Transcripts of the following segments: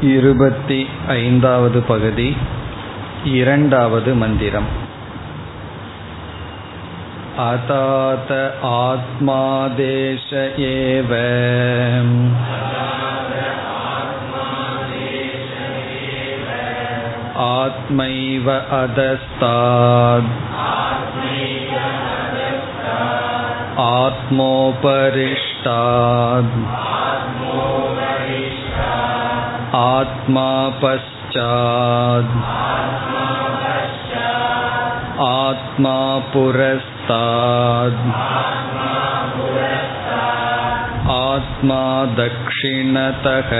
இருபத்தி ஐந்தாவது பகுதி இரண்டாவது மந்திரம். அதாத ஆத்மாதேಶ ஏவ. ஆத்மைவ அதஸ்தாத். ஆத்மோபரிஷ்டாத். आत्मा पश्चात् आत्मा पुरस्तात् आत्मा दक्षिणतः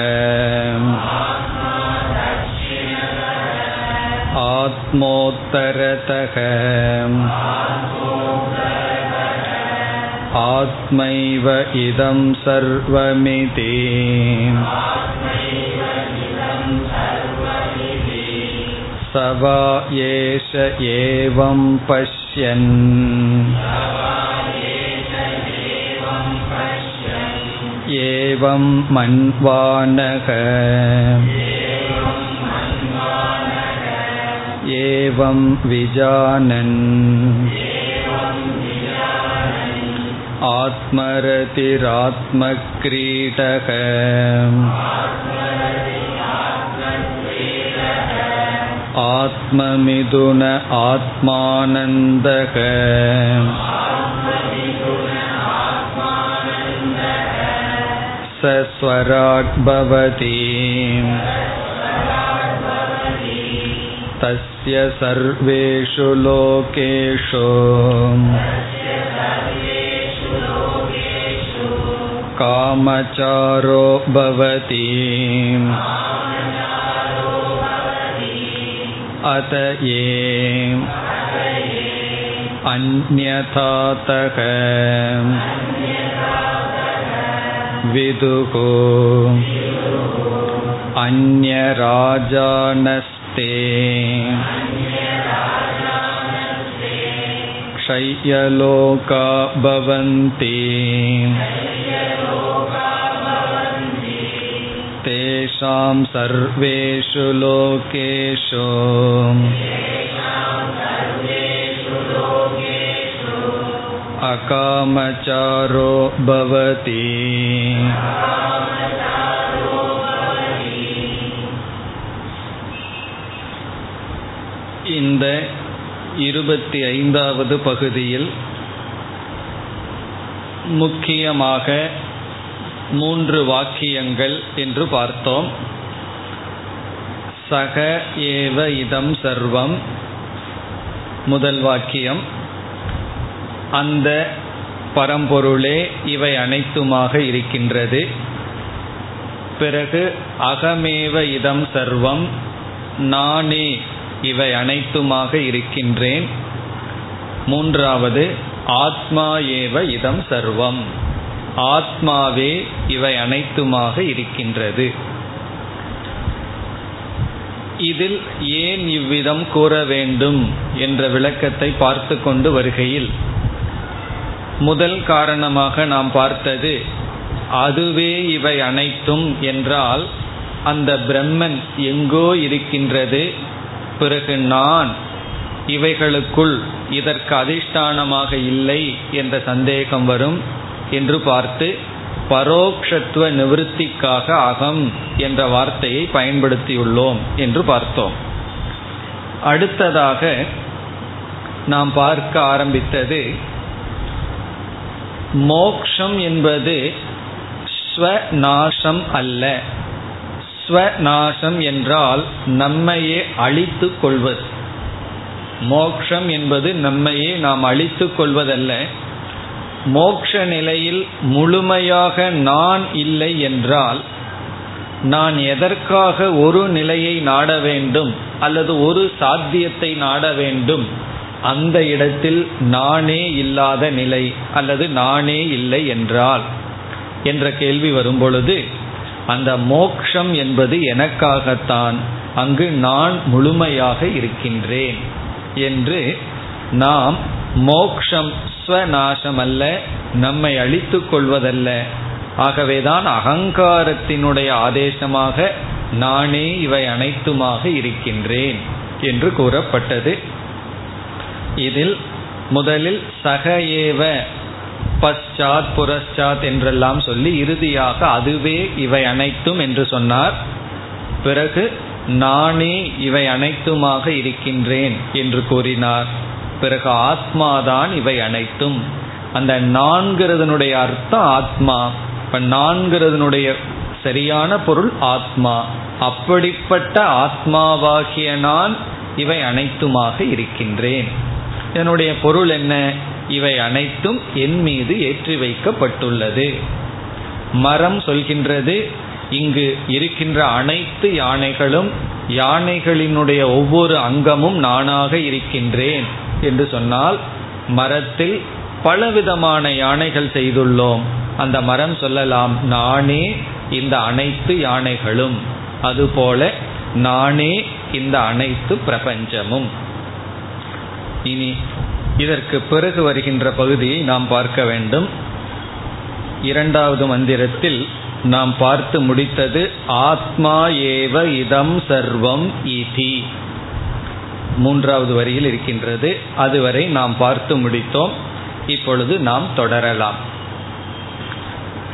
आत्मोत्तरतः आत्मैव इदं सर्वमिति स वा एष एवं पश्यन् एवं मन्वानः एवं विजानन् आत्मरतिरात्मक्रीडः आत्ममिदुन आत्मानन्दः स स्वराट् भवति तस्य सर्वेषु लोकेषु कामचारो भवति अत ये अन्यथातः विदुः अन्यराजानस्ते क्षय्यलोका भवन्ति तेषां सर्वेषु लोकेषु अकामचारो भवति இந்த இருபத்தி ஐந்தாவது பகுதியில் முக்கியமாக மூன்று வாக்கியங்கள் என்று பார்த்தோம். சக ஏவ இதம் சர்வம். முதல் வாக்கியம். அந்த பரம்பொருளே இவை அனைத்துமாக இருக்கின்றது. பிறகு அகமேவ இதம் சர்வம். நானே இவை அனைத்துமாக இருக்கின்றேன். மூன்றாவது ஆத்மா ஏவ இதம் சர்வம். ஆத்மாவே இவை அனைத்துமாக இருக்கின்றது. இதில் ஏன் இவ்விதம் கூற வேண்டும் என்ற விளக்கத்தை பார்த்து கொண்டு வருகையில் முதல் காரணமாக நாம் பார்த்தது அதுவே இவை அனைத்தும் என்றால் அந்த பிரம்மன் எங்கோ இருக்கின்றது பிறகு நான் இவைகளுக்குள் இதற்கு அதிஷ்டானமாக இல்லை என்ற சந்தேகம் வரும். என்று பார்த்து பரோக்ஷத்துவ நிவர்த்திக்காக அகம் என்ற வார்த்தையை பயன்படுத்தியுள்ளோம் என்று பார்த்தோம். அடுத்ததாக நாம் பார்க்க ஆரம்பித்தது மோக்ஷம் என்பது ஸ்வநாசம் அல்ல. ஸ்வநாசம் என்றால் நம்மையே அழித்து கொள்வது. மோக்ஷம் என்பது நம்மையே நாம் அழித்து கொள்வதல்ல. மோக்ஷ நிலையில் முழுமையாக நான் இல்லை என்றால் நான் எதற்காக ஒரு நிலையை நாட வேண்டும் அல்லது ஒரு சாத்தியத்தை நாட வேண்டும்? அந்த இடத்தில் நானே இல்லாத நிலை அல்லது நானே இல்லை என்றால் என்ற கேள்வி வரும்பொழுது அந்த மோக்ஷம் என்பது எனக்காகத்தான் அங்கு நான் முழுமையாக இருக்கின்றேன் என்று நாம் மோக்ஷம் ஸ்வநாசம் அல்ல நம்மை அழித்து கொள்வதல்ல. ஆகவேதான் அகங்காரத்தினுடைய ஆதேசமாக நானே இவை அனைத்துமாக இருக்கின்றேன் என்று கூறப்பட்டது. இதில் முதலில் சக ஏவ பశ్చాத் புரஸ்சாத் என்றெல்லாம் சொல்லி இறுதியாக அதுவே இவை அனைத்தும் என்று சொன்னார். பிறகு நானே இவை அனைத்துமாக இருக்கின்றேன் என்று கூறினார். பிறகு ஆத்மாதான் இவை அனைத்தும். அந்த நான்கிறதனுடைய அர்த்தம் ஆத்மா. இப்ப நான்கிறதனுடைய சரியான பொருள் ஆத்மா. அப்படிப்பட்ட ஆத்மாவாகிய நான் இவை அனைத்துமாக இருக்கின்றேன். என்னுடைய பொருள் என்ன? இவை அனைத்தும் என் மீது ஏற்றி வைக்கப்பட்டுள்ளது. மரம் சொல்கின்றது இங்கு இருக்கின்ற அனைத்து யானைகளும் யானைகளினுடைய ஒவ்வொரு அங்கமும் நானாக இருக்கின்றேன். என்று சொன்னால் மரத்தில் பலவிதமான யானைகள் செய்துள்ளோம். அந்த மரம் சொல்லலாம் நானே இந்த அனைத்து யானைகளும். அதுபோல நானே இந்த அனைத்து பிரபஞ்சமும். இனி இதற்கு பிறகு வருகின்ற பகுதியை நாம் பார்க்க வேண்டும். இரண்டாவது மந்திரத்தில் நாம் பார்த்து முடித்தது ஆத்மா ஏவ இதம் சர்வம் இதி. மூன்றாவது வரியில் இருக்கின்றது. அதுவரை நாம் பார்த்து முடித்தோம். இப்பொழுது நாம் தொடரலாம்.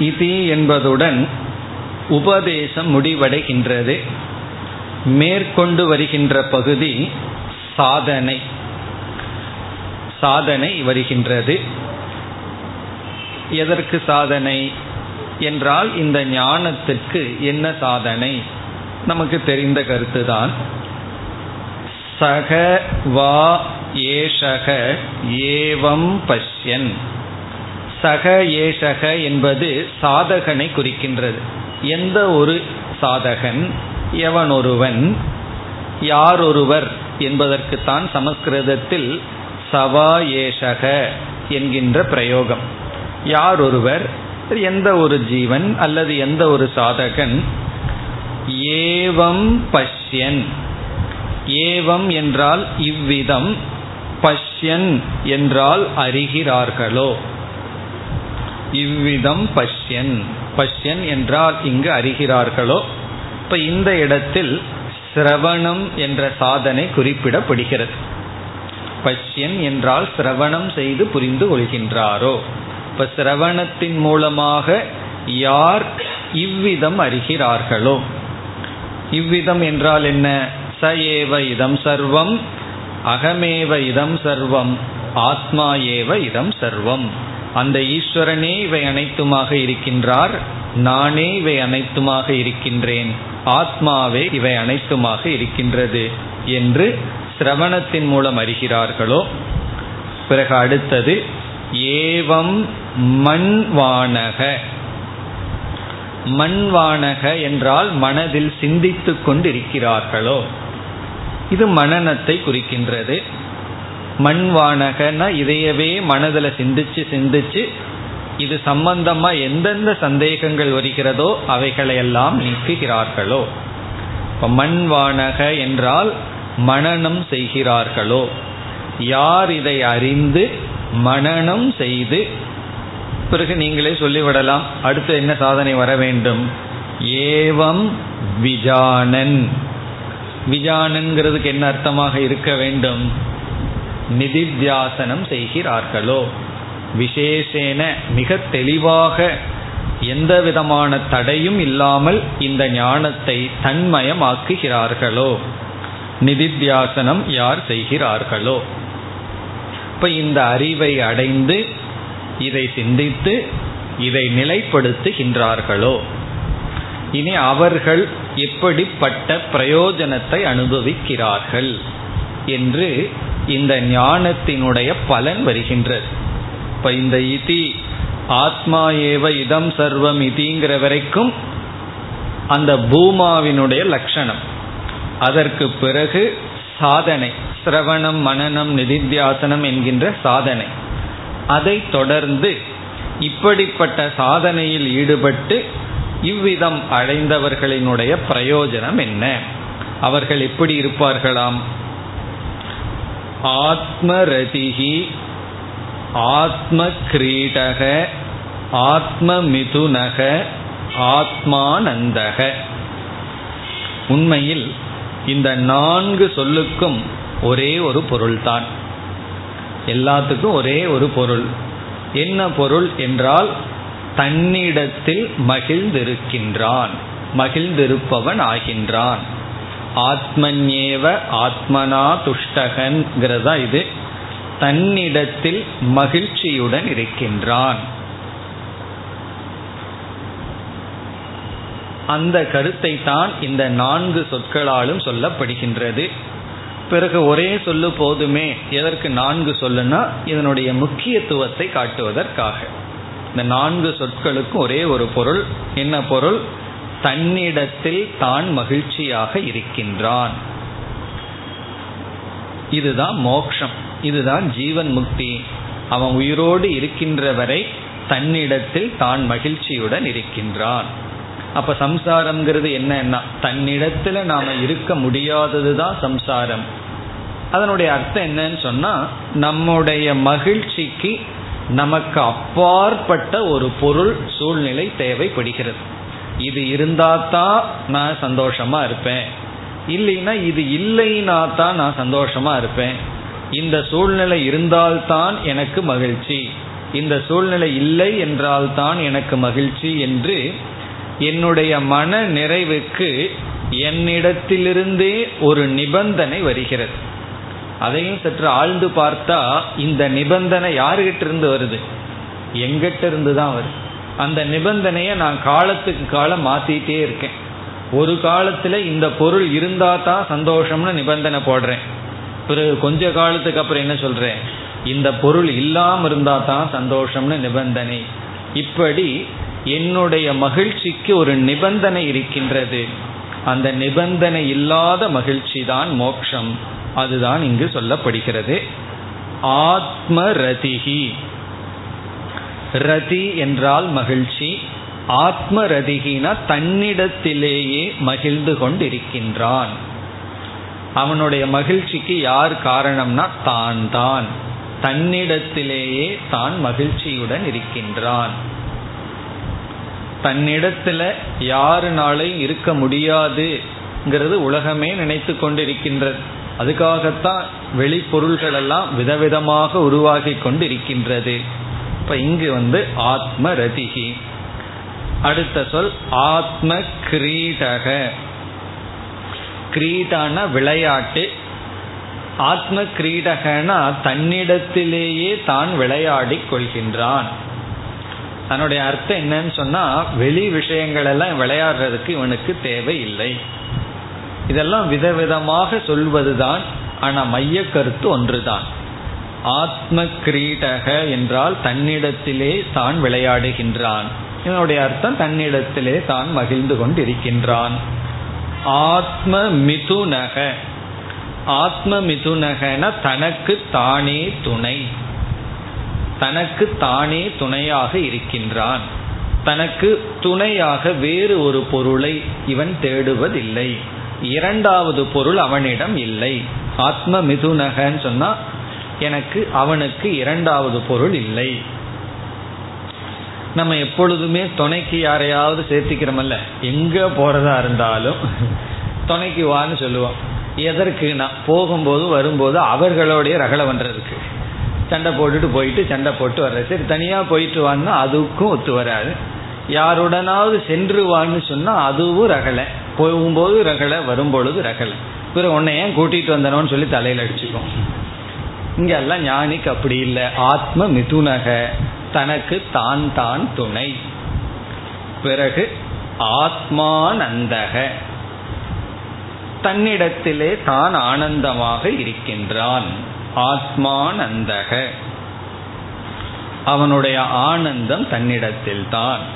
இதி என்பதுடன் உபதேசம் முடிவடைகின்றது. மேற்கொண்டு வருகின்ற பகுதி சாதனை. சாதனை வருகின்றது. எதற்கு சாதனை? என்றால் இந்த ஞானத்திற்கு என்ன சாதனை? நமக்கு தெரிந்த கருத்துதான். சக வா ஏஷக ஏவம் பஷ்யன். சக ஏஷக என்பது சாதகனை குறிக்கின்றது. எந்த ஒரு சாதகன்? எவனொருவன்? யாரொருவர்? என்பதற்குத்தான் சமஸ்கிருதத்தில் சவா ஏஷக என்கின்ற பிரயோகம். யாரொருவர்? எந்த ஒரு ஜீவன் அல்லது எந்த ஒரு சாதகன்? ஏவம் பஷ்யன். ஏவம் என்றால் இவ்விதம் பஷ்யன் என்றால் அறிகிறார்களோ. இவ்விதம் பஷ்யன். பஷ்யன் என்றால் இங்கு அறிகிறார்களோ. இப்ப இந்த இடத்தில் சிரவணம் என்ற சாதனை குறிப்பிடப்படுகிறது. பஷ்யன் என்றால் சிரவணம் செய்து புரிந்து கொள்கின்றாரோ. இப்ப சிரவணத்தின் மூலமாக யார் இவ்விதம் அறிகிறார்களோ. இவ்விதம் என்றால் என்ன? ச ஏவ இதம் சர்வம் அகமேவ இதம் சர்வம் ஆத்மா ஏவ இதம் சர்வம். அந்த ஈஸ்வரனே இவை அனைத்துமாக இருக்கின்றார் நானே இவை அனைத்துமாக இருக்கின்றேன் ஆத்மாவே இவை அனைத்துமாக இருக்கின்றது என்று சிரவணத்தின் மூலம் அறிகிறார்களோ. பிறகு அடுத்தது ஏவம் மண்வானக மண்வானக என்றால் மனதில் சிந்தித்து கொண்டிருக்கிறார்களோ. இது மனநத்தை குறிக்கின்றது. மண்வானகன்னா இதையவே மனதில் சிந்திச்சு சிந்திச்சு இது சம்பந்தமா எந்தெந்த சந்தேகங்கள் வருகிறதோ அவைகளையெல்லாம் நீக்குகிறார்களோ. இப்போ மண்வானக என்றால் மனநம் செய்கிறார்களோ. யார் இதை அறிந்து மனநம் செய்து பிறகு நீங்களே சொல்லிவிடலாம். அடுத்து என்ன சாதனை வர வேண்டும்? ஏவம் விஜானன். விஜானன்கிறதுக்கு என்ன அர்த்தமாக இருக்க வேண்டும்? நிதித்தியாசனம் செய்கிறார்களோ? விசேஷேன மிக தெளிவாக எந்த விதமான தடையும் இல்லாமல் இந்த ஞானத்தை தன்மயமாக்குகிறார்களோ? நிதித்தியாசனம் யார் செய்கிறார்களோ? இப்ப இந்த அறிவை அடைந்து இதை சிந்தித்து இதை நிலைப்படுத்துகின்றார்களோ? இனி அவர்கள் எப்படிப்பட்ட பிரயோஜனத்தை அனுபவிக்கிறார்கள் என்று இந்த ஞானத்தினுடைய பலன் வருகின்றது. இப்ப இந்த இதி ஆத்மா ஏவ இதம் சர்வம் இதிங்கிற வரைக்கும் அந்த பூமாவினுடைய லட்சணம். அதற்கு பிறகு சாதனை சிரவணம் மனநம் நிதித்தியாசனம் என்கின்ற சாதனை. அதை தொடர்ந்து இப்படிப்பட்ட சாதனையில் ஈடுபட்டு இவ்விதம் அடைந்தவர்களினுடைய பிரயோஜனம் என்ன? அவர்கள் எப்படி இருப்பார்களாம்? ஆத்மரதிகி ஆத்ம கிரீடக ஆத்ம மிதுனக ஆத்மானந்தக. உண்மையில் இந்த நான்கு சொல்லுக்கும் ஒரே ஒரு பொருள்தான். எல்லாத்துக்கும் ஒரே ஒரு பொருள். என்ன பொருள் என்றால் தன்னிடத்தில் மகிழ்ந்திருக்கின்றான். மகிழ்ந்திருப்பவன் ஆகின்றான். ஆத்மன்யேவ ஆத்மனா துஷ்டகன்கிறதா இது? தன்னிடத்தில் மகிழ்ச்சியுடன் இருக்கின்றான். அந்த கருத்தை தான் இந்த நான்கு சொற்களாலும் சொல்லப்படுகின்றது. பிறகு ஒரே சொல்லு போதுமே எதற்கு நான்கு சொல்லுன்னா இதனுடைய முக்கியத்துவத்தை காட்டுவதற்காக. இந்த நான்கு சொற்களுக்கும் ஒரே ஒரு பொருள். என்ன பொருள்? தன்னிடத்தில் தான் மகிழ்ச்சியாக இருக்கின்றான். இதுதான் மோக்ஷம். இதுதான் ஜீவன் முக்தி. அவன் உயிரோடு இருக்கின்ற வரை தன்னிடத்தில் தான் மகிழ்ச்சியுடன் இருக்கின்றான். அப்ப சம்சாரம்ங்கிறது என்னன்னா தன்னிடத்துல நாம இருக்க முடியாதது தான் சம்சாரம். அதனுடைய அர்த்தம் என்னன்னு சொன்னா நம்முடைய மகிழ்ச்சிக்கு நமக்கு அப்பாற்பட்ட ஒரு பொருள் சூழ்நிலை தேவைப்படுகிறது. இது இருந்தால் தான் நான் சந்தோஷமா இருப்பேன். இல்லைன்னா இது இல்லைன்னா தான் நான் சந்தோஷமா இருப்பேன். இந்த சூழ்நிலை இருந்தால்தான் எனக்கு மகிழ்ச்சி. இந்த சூழ்நிலை இல்லை என்றால்தான் எனக்கு மகிழ்ச்சி என்று என்னுடைய மன நிறைவுக்கு என்னிடத்திலிருந்தே ஒரு நிபந்தனை வருகிறது. அதையும் சற்று ஆழ்ந்து பார்த்தா இந்த நிபந்தனை யாருகிட்ட இருந்து வருது? எங்கிட்ட இருந்து தான் வருது. அந்த நிபந்தனையை நான் காலத்துக்கு காலம் மாத்திட்டே இருக்கேன். ஒரு காலத்துல இந்த பொருள் இருந்தா தான் சந்தோஷம்னு நிபந்தனை போடுறேன். பிறகு கொஞ்ச காலத்துக்கு அப்புறம் என்ன சொல்றேன்? இந்த பொருள் இல்லாம இருந்தா தான் சந்தோஷம்னு நிபந்தனை. இப்படி என்னுடைய மகிழ்ச்சிக்கு ஒரு நிபந்தனை இருக்கின்றது. அந்த நிபந்தனை இல்லாத மகிழ்ச்சி தான் மோக்ஷம். அதுதான் இங்கு சொல்லப்படுகிறது. ஆத்ம ரதிகி ரதி என்றால் மகிழ்ச்சி. ஆத்ம ரதிகினா தன்னிடத்திலேயே மகிழ்ந்து கொண்டிருக்கின்றான். அவனுடைய மகிழ்ச்சிக்கு யார் காரணம்னா தான் தான். தன்னிடத்திலேயே தான் மகிழ்ச்சியுடன் இருக்கின்றான். தன்னிடத்துல யாருனாலையும் இருக்க முடியாதுங்கிறது உலகமே நினைத்து கொண்டிருக்கின்றது. அதுக்காகத்தான் வெளிப்பொருள்கள் எல்லாம் விதவிதமாக உருவாகி கொண்டு இருக்கின்றது இப்ப இங்கு வந்து ஆத்ம ரதிகி அடுத்த சொல் ஆத்ம கிரீடக கிரீடான விளையாட்டு. ஆத்ம கிரீடகனா தன்னிடத்திலேயே தான் விளையாடி கொள்கின்றான். தன்னுடைய அர்த்தம் என்னன்னு சொன்னா வெளி விஷயங்கள் எல்லாம் விளையாடுறதுக்கு இவனுக்கு தேவை இல்லை இதெல்லாம் விதவிதமாக சொல்வதுதான் ஆனால் மைய கருத்து ஒன்றுதான். ஆத்ம கிரீடக என்றால் தன்னிடத்திலே தான் விளையாடுகின்றான். இதனுடைய அர்த்தம் தன்னிடத்திலே தான் மகிழ்ந்து கொண்டிருக்கின்றான். ஆத்ம மிதுனக. ஆத்ம மிதுனகன தனக்கு தானே துணை. தனக்கு தானே துணையாக இருக்கின்றான். தனக்கு துணையாக வேறு ஒரு பொருளை இவன் தேடுவதில்லை. இரண்டாவது பொருள் அவனிடம் இல்லை. ஆத்ம மிதுனகன்னு சொன்னா எனக்கு அவனுக்கு இரண்டாவது பொருள் இல்லை. நம்ம எப்பொழுதுமே துணைக்கு யாரையாவது சேர்த்திக்கிறோமல்ல. எங்க போறதா இருந்தாலும் துணைக்கு வான்னு சொல்லுவோம். எதற்குனா போகும்போது வரும்போது அவர்களுடைய ரகலை பண்றதுக்கு. சண்டை போட்டுட்டு போயிட்டு சண்டை போட்டு வர்றது. சரி தனியாக போயிட்டு வான்னா அதுக்கும் ஒத்து வராது. யாருடனாவது சென்று வான்னு சொன்னால் அதுவும் ரகலை. போகும்போது ரகலை வரும்பொழுது ரகலை. பிறகு உன்னை ஏன் கூட்டிகிட்டு வந்தனோன்னு சொல்லி தலையில் அடிச்சுக்கும். இங்க எல்லாம் ஞானிக்கு அப்படி இல்லை. ஆத்ம மிதுனக. தனக்கு தான் தான் துணை. பிறகு ஆத்மானந்தக. தன்னிடத்திலே தான் ஆனந்தமாக இருக்கின்றான். ஆத்மானந்தக. அவனுடைய ஆனந்தம் தன்னிடத்தில் தான்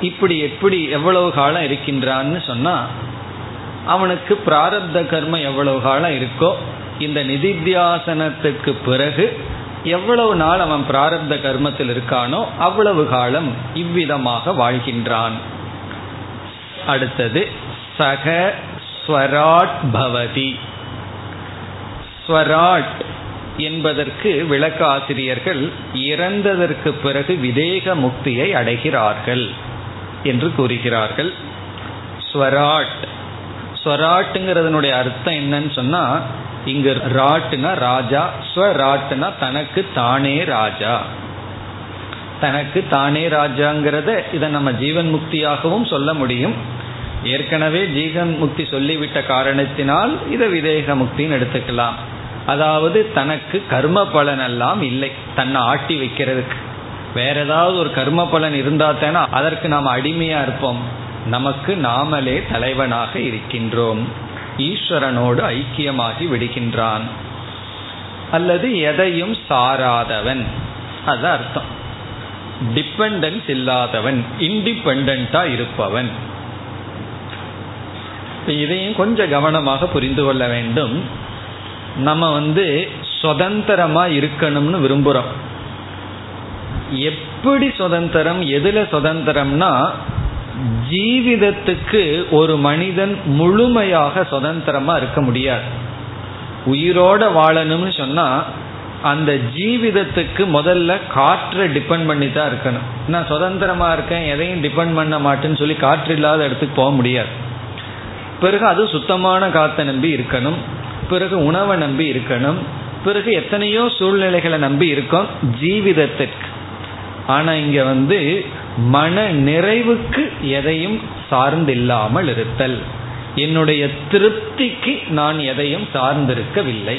இப்படி எப்படி எவ்வளவு காலம் இருக்கின்றான்னு சொன்னா அவனுக்கு பிராரப்த கர்மம் எவ்வளவு காலம் இருக்கோ இந்த நிதித்தியாசனத்துக்கு பிறகு எவ்வளவு நாள் அவன் பிராரப்த கர்மத்தில் இருக்கானோ அவ்வளவு காலம் இவ்விதமாக வாழ்கின்றான். அடுத்தது சக ஸ்வராட் பவதி. ஸ்வராட் என்பதற்கு விளக்க ஆசிரியர்கள் இறந்ததற்கு பிறகு விதேக முக்தியை அடைகிறார்கள். என்று கூறுகிறார்கள். ஸ்வராட். ஸ்வராட்டுங்கிறதுனுடைய அர்த்தம் என்னன்னு சொன்னா இங்கு ராட்டுனா ராஜா ஸ்வராட்டுனா தனக்கு தானே ராஜா. தனக்கு தானே ராஜாங்கிறத இதை நம்ம ஜீவன் முக்தியாகவும் சொல்ல முடியும். ஏற்கனவே ஜீவன் முக்தி சொல்லிவிட்ட காரணத்தினால் இதை விதேக முக்தின்னு எடுத்துக்கலாம். அதாவது தனக்கு கர்ம பலனெல்லாம் இல்லை. தன்னை ஆட்டி வைக்கிறதுக்கு. வேற ஏதாவது ஒரு கர்ம பலன் இருந்தா தானே அதற்கு நாம் அடிமையா இருப்போம். நமக்கு நாமளே தலைவனாக இருக்கின்றோம். ஈஸ்வரனோடு ஐக்கியமாகி விடுகின்றான். அல்லது எதையும் சாராதவன். அது அர்த்தம். டிபெண்டன்ஸ் இல்லாதவன் இண்டிபெண்டா இருப்பவன். இதையும் கொஞ்சம் கவனமாக புரிந்து கொள்ள வேண்டும். நம்ம வந்து சுதந்திரமா இருக்கணும்னு விரும்புறோம். எப்படி சுதந்திரம் எதுல சுதந்திரம்னா ஜீவிதத்துக்கு ஒரு மனிதன் முழுமையாக சுதந்திரமா இருக்க முடியாது. உயிரோட வாழணும்னு சொன்னா அந்த ஜீவிதத்துக்கு முதல்ல காற்றை டிபெண்ட் பண்ணி தான் இருக்கணும். நான் சுதந்திரமா இருக்கேன் எதையும் டிபெண்ட் பண்ண மாட்டேன்னு சொல்லி காற்று இல்லாத இடத்துக்கு போக முடியாது. பிறகு அது சுத்தமான காற்றை நம்பி இருக்கணும். பிறகு உணவை நம்பி இருக்கணும். பிறகு எத்தனையோ சூழ்நிலைகளை நம்பி இருக்கோம். ஜீவிதத்திற்கு ஆனா இங்க வந்து மன நிறைவுக்கு எதையும் சார்ந்தில்லாமல் இருத்தல். என்னுடைய திருப்திக்கு நான் எதையும் சார்ந்திருக்கவில்லை.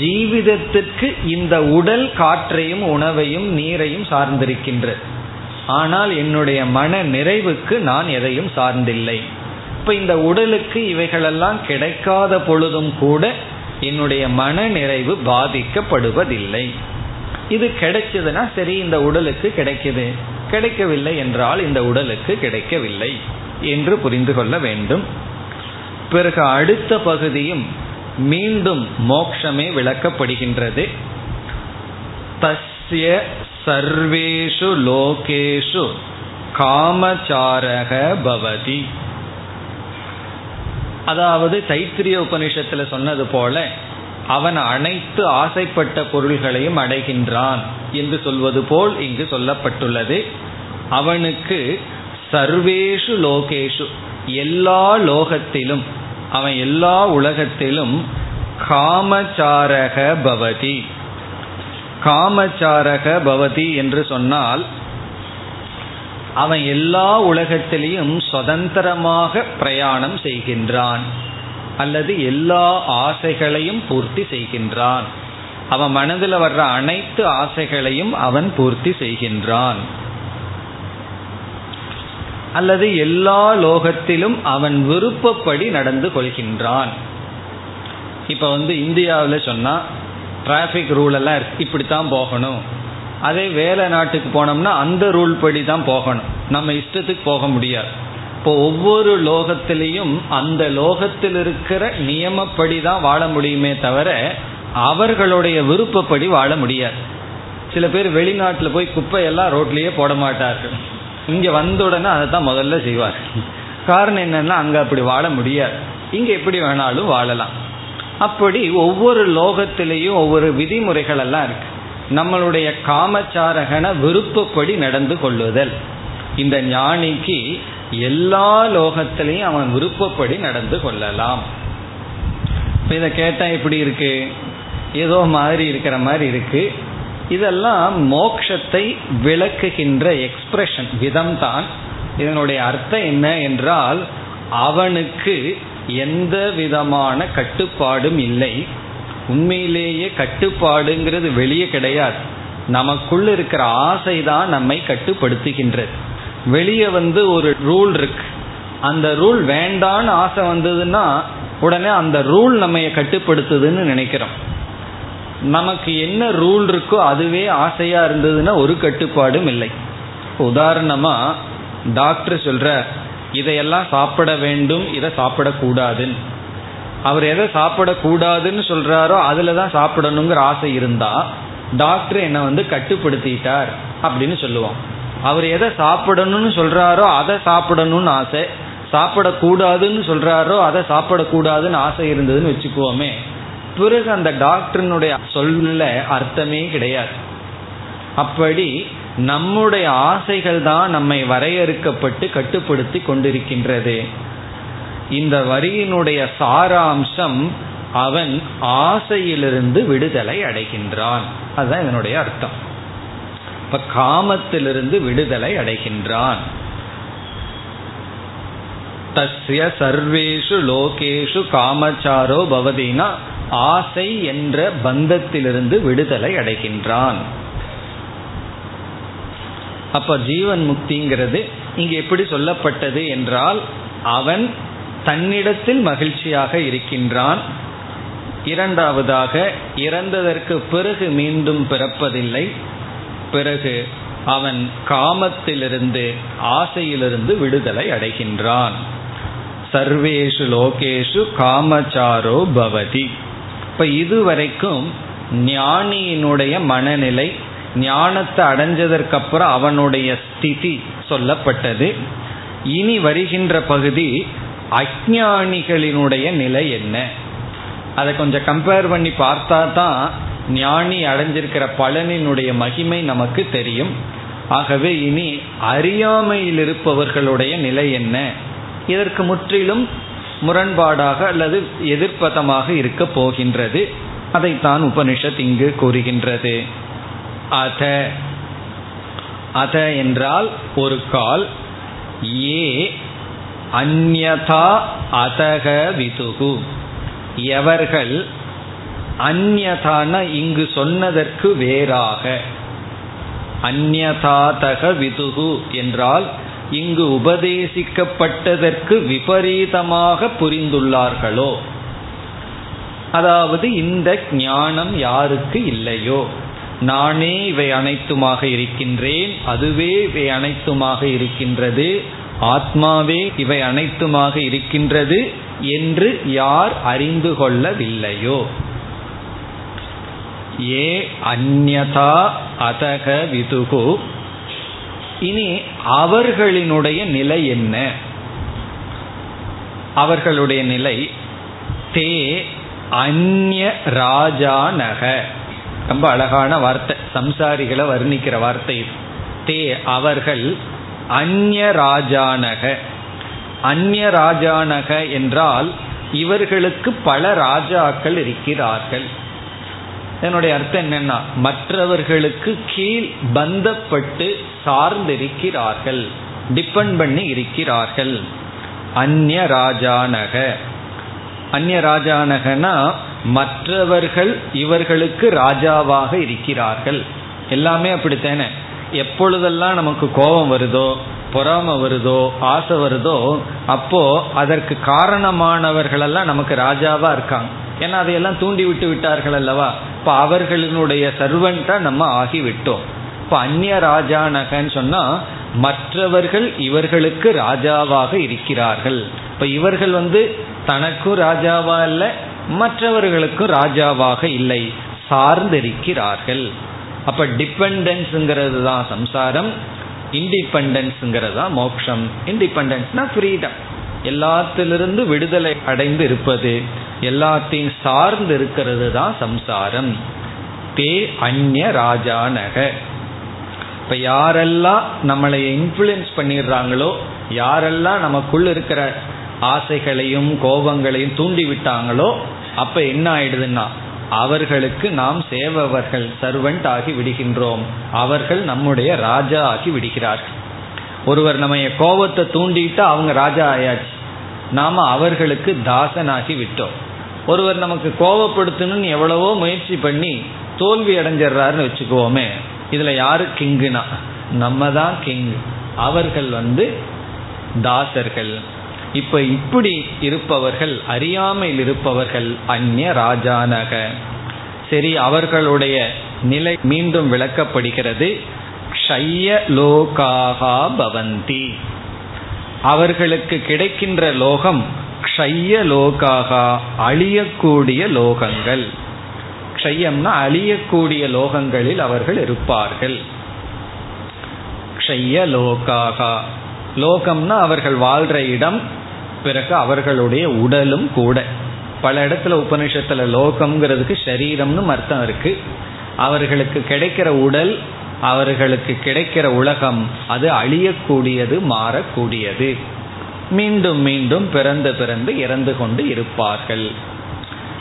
ஜீவிதத்திற்கு இந்த உடல் காற்றையும் உணவையும் நீரையும் சார்ந்திருக்கின்றது ஆனால் என்னுடைய மன நிறைவுக்கு நான் எதையும் சார்ந்தில்லை. இப்ப இந்த உடலுக்கு இவைகளெல்லாம் கிடைக்காத பொழுதும் கூட என்னுடைய மன நிறைவு பாதிக்கப்படுவதில்லை. இது கிடைச்சதுன்னா சரி இந்த உடலுக்கு கிடைக்குது. கிடைக்கவில்லை என்றால் இந்த உடலுக்கு கிடைக்கவில்லை என்று புரிந்து கொள்ள வேண்டும். பிறகு அடுத்த பகுதியும் மீண்டும் மோக்ஷமே விளக்கப்படுகின்றது. தஸ்ய சர்வேஷு லோகேஷு காமச்சாரக பவதி. அதாவது தைத்திரிய உபனிஷத்தில் சொன்னது போல அவன் அனைத்து ஆசைப்பட்ட பொருள்களையும் அடைகின்றான் என்று சொல்வது போல் இங்கு சொல்லப்பட்டுள்ளது. அவனுக்கு சர்வேஷு லோகேஷு எல்லா லோகத்திலும் அவன் எல்லா உலகத்திலும் காமச்சாரக பவதி. காமச்சாரக பவதி என்று சொன்னால் அவன் எல்லா உலகத்திலையும் சுதந்திரமாக பிரயாணம் செய்கின்றான். அல்லது எல்லா ஆசைகளையும் பூர்த்தி செய்கின்றான். அவன் மனதில் வர்ற அனைத்து ஆசைகளையும் அவன் பூர்த்தி செய்கின்றான். அல்லது எல்லா லோகத்திலும் அவன் விருப்பப்படி நடந்து கொள்கின்றான். இப்போ வந்து இந்தியாவில் சொன்னால் டிராஃபிக் ரூல் எல்லாம் இப்படித்தான் போகணும். அதே வேலை நாட்டுக்கு போனோம்னா அந்த ரூல் படி தான் போகணும். நம்ம இஷ்டத்துக்கு போக முடியாது. இப்போ ஒவ்வொரு லோகத்திலையும் அந்த லோகத்தில் இருக்கிற நியமப்படி தான் வாழ முடியுமே தவிர அவர்களுடைய விருப்பப்படி வாழ முடியாது. சில பேர் வெளிநாட்டில் போய் குப்பையெல்லாம் ரோட்லேயே போட மாட்டார்கள். இங்கே வந்த உடனே அதை தான் முதல்ல செய்வார் காரணம் என்னன்னா அங்கே அப்படி வாழ முடியாது. இங்கே எப்படி வேணாலும் வாழலாம். அப்படி ஒவ்வொரு லோகத்திலையும் ஒவ்வொரு விதிமுறைகள் எல்லாம் இருக்கு. நம்மளுடைய காமச்சாரகன விருப்பப்படி நடந்து கொள்ளுதல். இந்த ஞானிக்கு எல்லா லோகத்திலையும் அவன் விருப்பப்படி நடந்து கொள்ளலாம். இதை கேட்டால் எப்படி இருக்கு? ஏதோ மாதிரி இருக்கிற மாதிரி இருக்கு. இதெல்லாம் மோக்ஷத்தை விளக்குகின்ற எக்ஸ்பிரஷன் விதம் தான் இதனுடைய அர்த்தம் என்ன என்றால் அவனுக்கு எந்த விதமான கட்டுப்பாடும் இல்லை. உண்மையிலேயே கட்டுப்பாடுங்கிறது வெளியே கிடையாது. நமக்குள்ள இருக்கிற ஆசை தான் நம்மை கட்டுப்படுத்துகின்றது. வெளியே வந்து ஒரு ரூல் இருக்கு. அந்த ரூல் வேண்டான்னு ஆசை வந்ததுன்னா உடனே அந்த ரூல் நம்ம கட்டுப்படுத்துதுன்னு நினைக்கிறோம். நமக்கு என்ன ரூல் இருக்கோ அதுவே ஆசையா இருந்ததுன்னா ஒரு கட்டுப்பாடும் இல்லை. உதாரணமா டாக்டர் சொல்ற இதையெல்லாம் சாப்பிட வேண்டும் இதை சாப்பிடக்கூடாதுன்னு. அவர் எதை சாப்பிடக்கூடாதுன்னு சொல்றாரோ அதுல தான் சாப்பிடணுங்கிற ஆசை இருந்தா டாக்டர் என்னை வந்து கட்டுப்படுத்திட்டார் அப்படின்னு சொல்லுவோம் அவர் எதை சாப்பிடணும்னு சொல்றாரோ அதை சாப்பிடணும்னு ஆசை. சாப்பிடக்கூடாதுன்னு சொல்றாரோ அதை சாப்பிடக்கூடாதுன்னு ஆசை இருந்ததுன்னு வச்சுக்குவோமே பிறகு அந்த டாக்டரினுடைய சொல்ல அர்த்தமே கிடையாது. அப்படி நம்முடைய ஆசைகள் தான் நம்மை வரையறுக்கப்பட்டு கட்டுப்படுத்தி கொண்டிருக்கின்றது. இந்த வரியினுடைய சாராம்சம் அவன் ஆசையிலிருந்து விடுதலை அடைகின்றான். அதுதான் இதனுடைய அர்த்தம். இப்ப காமத்திலிருந்து விடுதலை அடைகின்றான். தஸ்ய சர்வேஷு லோகேஷு காமச்சாரோ பவதினா ஆசை என்ற பந்தத்திலிருந்து விடுதலை அடைகின்றான். அப்ப ஜீவன் முக்திங்கிறது இங்கு எப்படி சொல்லப்பட்டது என்றால் அவன் தன்னிடத்தில் மகிழ்ச்சியாக இருக்கின்றான். இரண்டாவதாக இறந்ததற்கு பிறகு மீண்டும் பிறப்பதில்லை. பிறகு அவன் காமத்திலிருந்து ஆசையிலிருந்து விடுதலை அடைகின்றான். சர்வேஷு லோகேஷு காமச்சாரோ பவதி. இப்ப இதுவரைக்கும் ஞானியினுடைய மனநிலை ஞானத்தை அடைஞ்சதற்கு அப்புறம் அவனுடைய ஸ்திதி சொல்லப்பட்டது. இனி வருகின்ற பகுதி அஜானிகளினுடைய நிலை என்ன? அதை கொஞ்சம் கம்பேர் பண்ணி பார்த்தா தான் ஞானி அடைஞ்சிருக்கிற பலனினுடைய மகிமை நமக்கு தெரியும். ஆகவே இனி அறியாமையில் இருப்பவர்களுடைய நிலை என்ன? இதற்கு முற்றிலும் முரண்பாடாக அல்லது எதிர்ப்பதமாக இருக்க போகின்றது. அதைத்தான் உபனிஷத் இங்கு கூறுகின்றது. அத அத என்றால் ஒரு கால் ஏ அந்யதா அதக விதுகு. எவர்கள் அந்யதான இங்கு சொன்னதற்கு வேறாக. அந்நதாதக விதுகு என்றால் இங்கு உபதேசிக்கப்பட்டதற்கு விபரீதமாக புரிந்துள்ளார்களோ. அதாவது இந்த ஞானம் யாருக்கு இல்லையோ. நானே இவை அனைத்துமாக இருக்கின்றேன் அதுவே இவை அனைத்துமாக இருக்கின்றது ஆத்மாவே இவை அனைத்துமாக இருக்கின்றது என்று யார் அறிந்து கொள்ளவில்லையோ. ஏ அந்யதா அதக விதுகு. இனி அவர்களினுடைய நிலை என்ன? அவர்களுடைய நிலை தே அந்ய ராஜானக. ரொம்ப அழகான வார்த்தை சம்சாரிகளை வர்ணிக்கிற வார்த்தை தே அவர்கள் அந்ய ராஜானக. அந்ய ராஜானக என்றால் இவர்களுக்கு பல ராஜாக்கள் இருக்கிறார்கள். என்னுடைய அர்த்தம் என்னன்னா மற்றவர்களுக்கு கீழ் பந்தப்பட்டு சார்ந்திருக்கிறார்கள் டிபெண்ட் பண்ணி இருக்கிறார்கள். அந்நிய ராஜானக. அந்நிய ராஜானகனா மற்றவர்கள் இவர்களுக்கு ராஜாவாக இருக்கிறார்கள். எல்லாமே அப்படித்தானே? எப்பொழுதெல்லாம் நமக்கு கோபம் வருதோ பொறாம வருதோ ஆசை வருதோ அப்போ அதற்கு காரணமானவர்களெல்லாம் நமக்கு ராஜாவா இருக்காங்க. ஏன்னா அதையெல்லாம் தூண்டி விட்டு விட்டார்கள் அல்லவா? இப்ப அவர்களினுடைய சர்வன்டா நம்ம ஆகிவிட்டோம். இப்ப அந்நிய ராஜானகன்னு சொன்னா மற்றவர்கள் இவர்களுக்கு ராஜாவாக இருக்கிறார்கள். இப்ப இவர்கள் வந்து தனக்கும் ராஜாவா இல்ல மற்றவர்களுக்கும் ராஜாவாக இல்லை சார்ந்திருக்கிறார்கள். அப்ப டிபெண்டன்ஸ்ங்கிறது தான் சம்சாரம் இண்டிபெண்டன்ஸுங்கிறது தான் மோக்ஷம். இண்டிபெண்டன்ஸ்னா ஃப்ரீடம் எல்லாத்திலிருந்து விடுதலை அடைந்து இருப்பது. எல்லாத்தையும் சார்ந்து இருக்கிறது தான் சம்சாரம். தே அந்ய ராஜானக. இப்ப யாரெல்லாம் நம்மளை இன்ஃப்ளூயன்ஸ் பண்ணிடுறாங்களோ யாரெல்லாம் நமக்குள்ள இருக்கிற ஆசைகளையும் கோபங்களையும் தூண்டி விட்டாங்களோ அப்ப என்ன ஆயிடுதுன்னா அவர்களுக்கு நாம் சேவவர்கள் சர்வெண்ட் ஆகி விடுகின்றோம். அவர்கள் நம்முடைய ராஜா ஆகி விடுகிறார்கள். ஒருவர் நம்ம கோபத்தை தூண்டிட்டு அவங்க ராஜா ஆயாச்சு. நாம அவர்களுக்கு தாசனாகி விட்டோம். ஒருவர் நமக்கு கோபப்படுத்தணும்னு எவ்வளவோ முயற்சி பண்ணி தோல்வி அடைஞ்சிடுறாருன்னு வச்சுக்குவோமே இதுல யாரு கிங்குனா? நம்ம தான் கிங் அவர்கள் வந்து தாசர்கள். இப்ப இப்படி இருப்பவர்கள் அறியாமையில் இருப்பவர்கள் அந்நிய ராஜானக. சரி அவர்களுடைய நிலை மீண்டும் விளக்கப்படுகிறது. க்ஷய லோகாகா பவந்தி. அவர்களுக்கு கிடைக்கின்ற லோகம் க்ஷய லோகாகா அழியக்கூடிய லோகங்கள். க்ஷயம்னா அழியக்கூடிய லோகங்களில் அவர்கள் இருப்பார்கள். க்ஷய லோகாகா. லோகம்னா அவர்கள் வாழ்ற இடம் பிறகு அவர்களுடைய உடலும் கூட. பல இடத்துல உபனிஷத்துல லோகம்ங்கிறதுக்கு சரீரம்னு அர்த்தம் இருக்கு. அவர்களுக்கு கிடைக்கிற உடல் அவர்களுக்கு கிடைக்கிற உலகம் அது அழியக்கூடியது மாறக்கூடியது. மீண்டும் மீண்டும் பிறந்து பிறந்து இறந்து கொண்டு இருப்பார்கள்.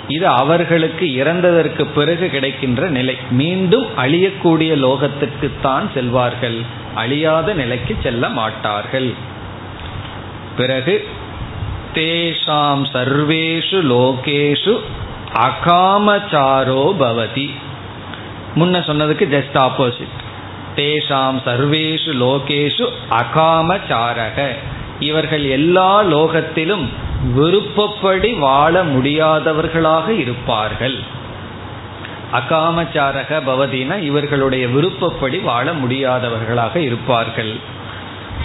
இது அவர்களுக்கு இறந்ததற்கு பிறகு கிடைக்கின்ற நிலை. மீண்டும் அழியக்கூடிய லோகத்திற்குத்தான் செல்வார்கள். அழியாத நிலைக்கு செல்ல மாட்டார்கள். பிறகு தேஷாம் சர்வேஷு லோகேஷு அகாமச்சாரோ பவதி. முன்ன சொன்னதுக்கு ஜஸ்ட் ஆப்போசிட் தேஷாம் சர்வேஷு லோகேஷு அகாமச்சாரக. இவர்கள் எல்லா லோகத்திலும் விருப்பப்படி வாழ முடியாதவர்களாக இருப்பார்கள். அகாமச்சாரக பவதினா இவர்களுடைய விருப்பப்படி வாழ முடியாதவர்களாக இருப்பார்கள்.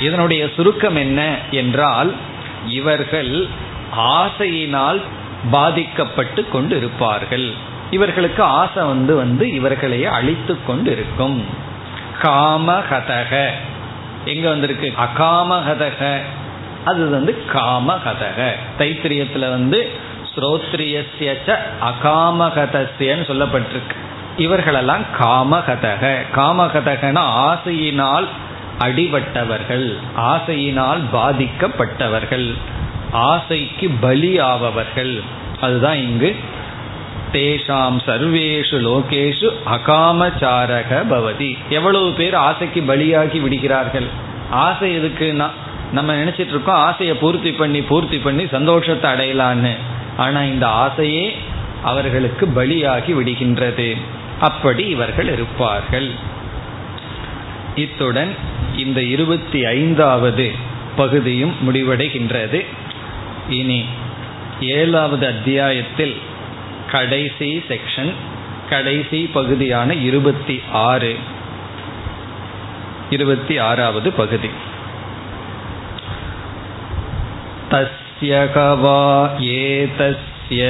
இதனுடைய சுருக்கம் என்ன என்றால் இவர்கள் ஆசையினால் பாதிக்கப்பட்டு கொண்டு இருப்பார்கள் இவர்களுக்கு ஆசை வந்து வந்து இவர்களையே அழித்து கொண்டு இருக்கும் காமகதக எங்க வந்திருக்கு? அகாமகதக அது வந்து காமகதக. தைத்திரியத்துல வந்து ஸ்ரோத்ரியச அகாமகதஸ்யன்னு சொல்லப்பட்டிருக்கு. இவர்களெல்லாம் காமகதக. காமகதகன ஆசையினால் அடிபட்டவர்கள் ஆசையினால் பாதிக்கப்பட்டவர்கள் ஆசைக்கு பலியாவவர்கள் அதுதான் இங்கு தேஷாம் சர்வேஷு லோகேஷு அகாமச்சாரக பவதி. எவ்வளவு பேர் ஆசைக்கு பலியாகி விடுகிறார்கள்? ஆசை எதுக்குன்னா நம்ம நினைச்சிட்டு இருக்கோம் ஆசையை பூர்த்தி பண்ணி பூர்த்தி பண்ணி சந்தோஷத்தை அடையலான்னு. ஆனா இந்த ஆசையே அவர்களுக்கு பலியாகி விடுகின்றது. அப்படி இவர்கள் இருப்பார்கள். இத்துடன் இந்த இருபத்தி ஐந்தாவது பகுதியும் முடிவடைகின்றது. இனி ஏழாவது அத்தியாயத்தில் கடைசி செக்ஷன் கடைசி பகுதியான இருபத்தி ஆறு இருபத்தி ஆறாவது பகுதி. तस्य वा एतस्य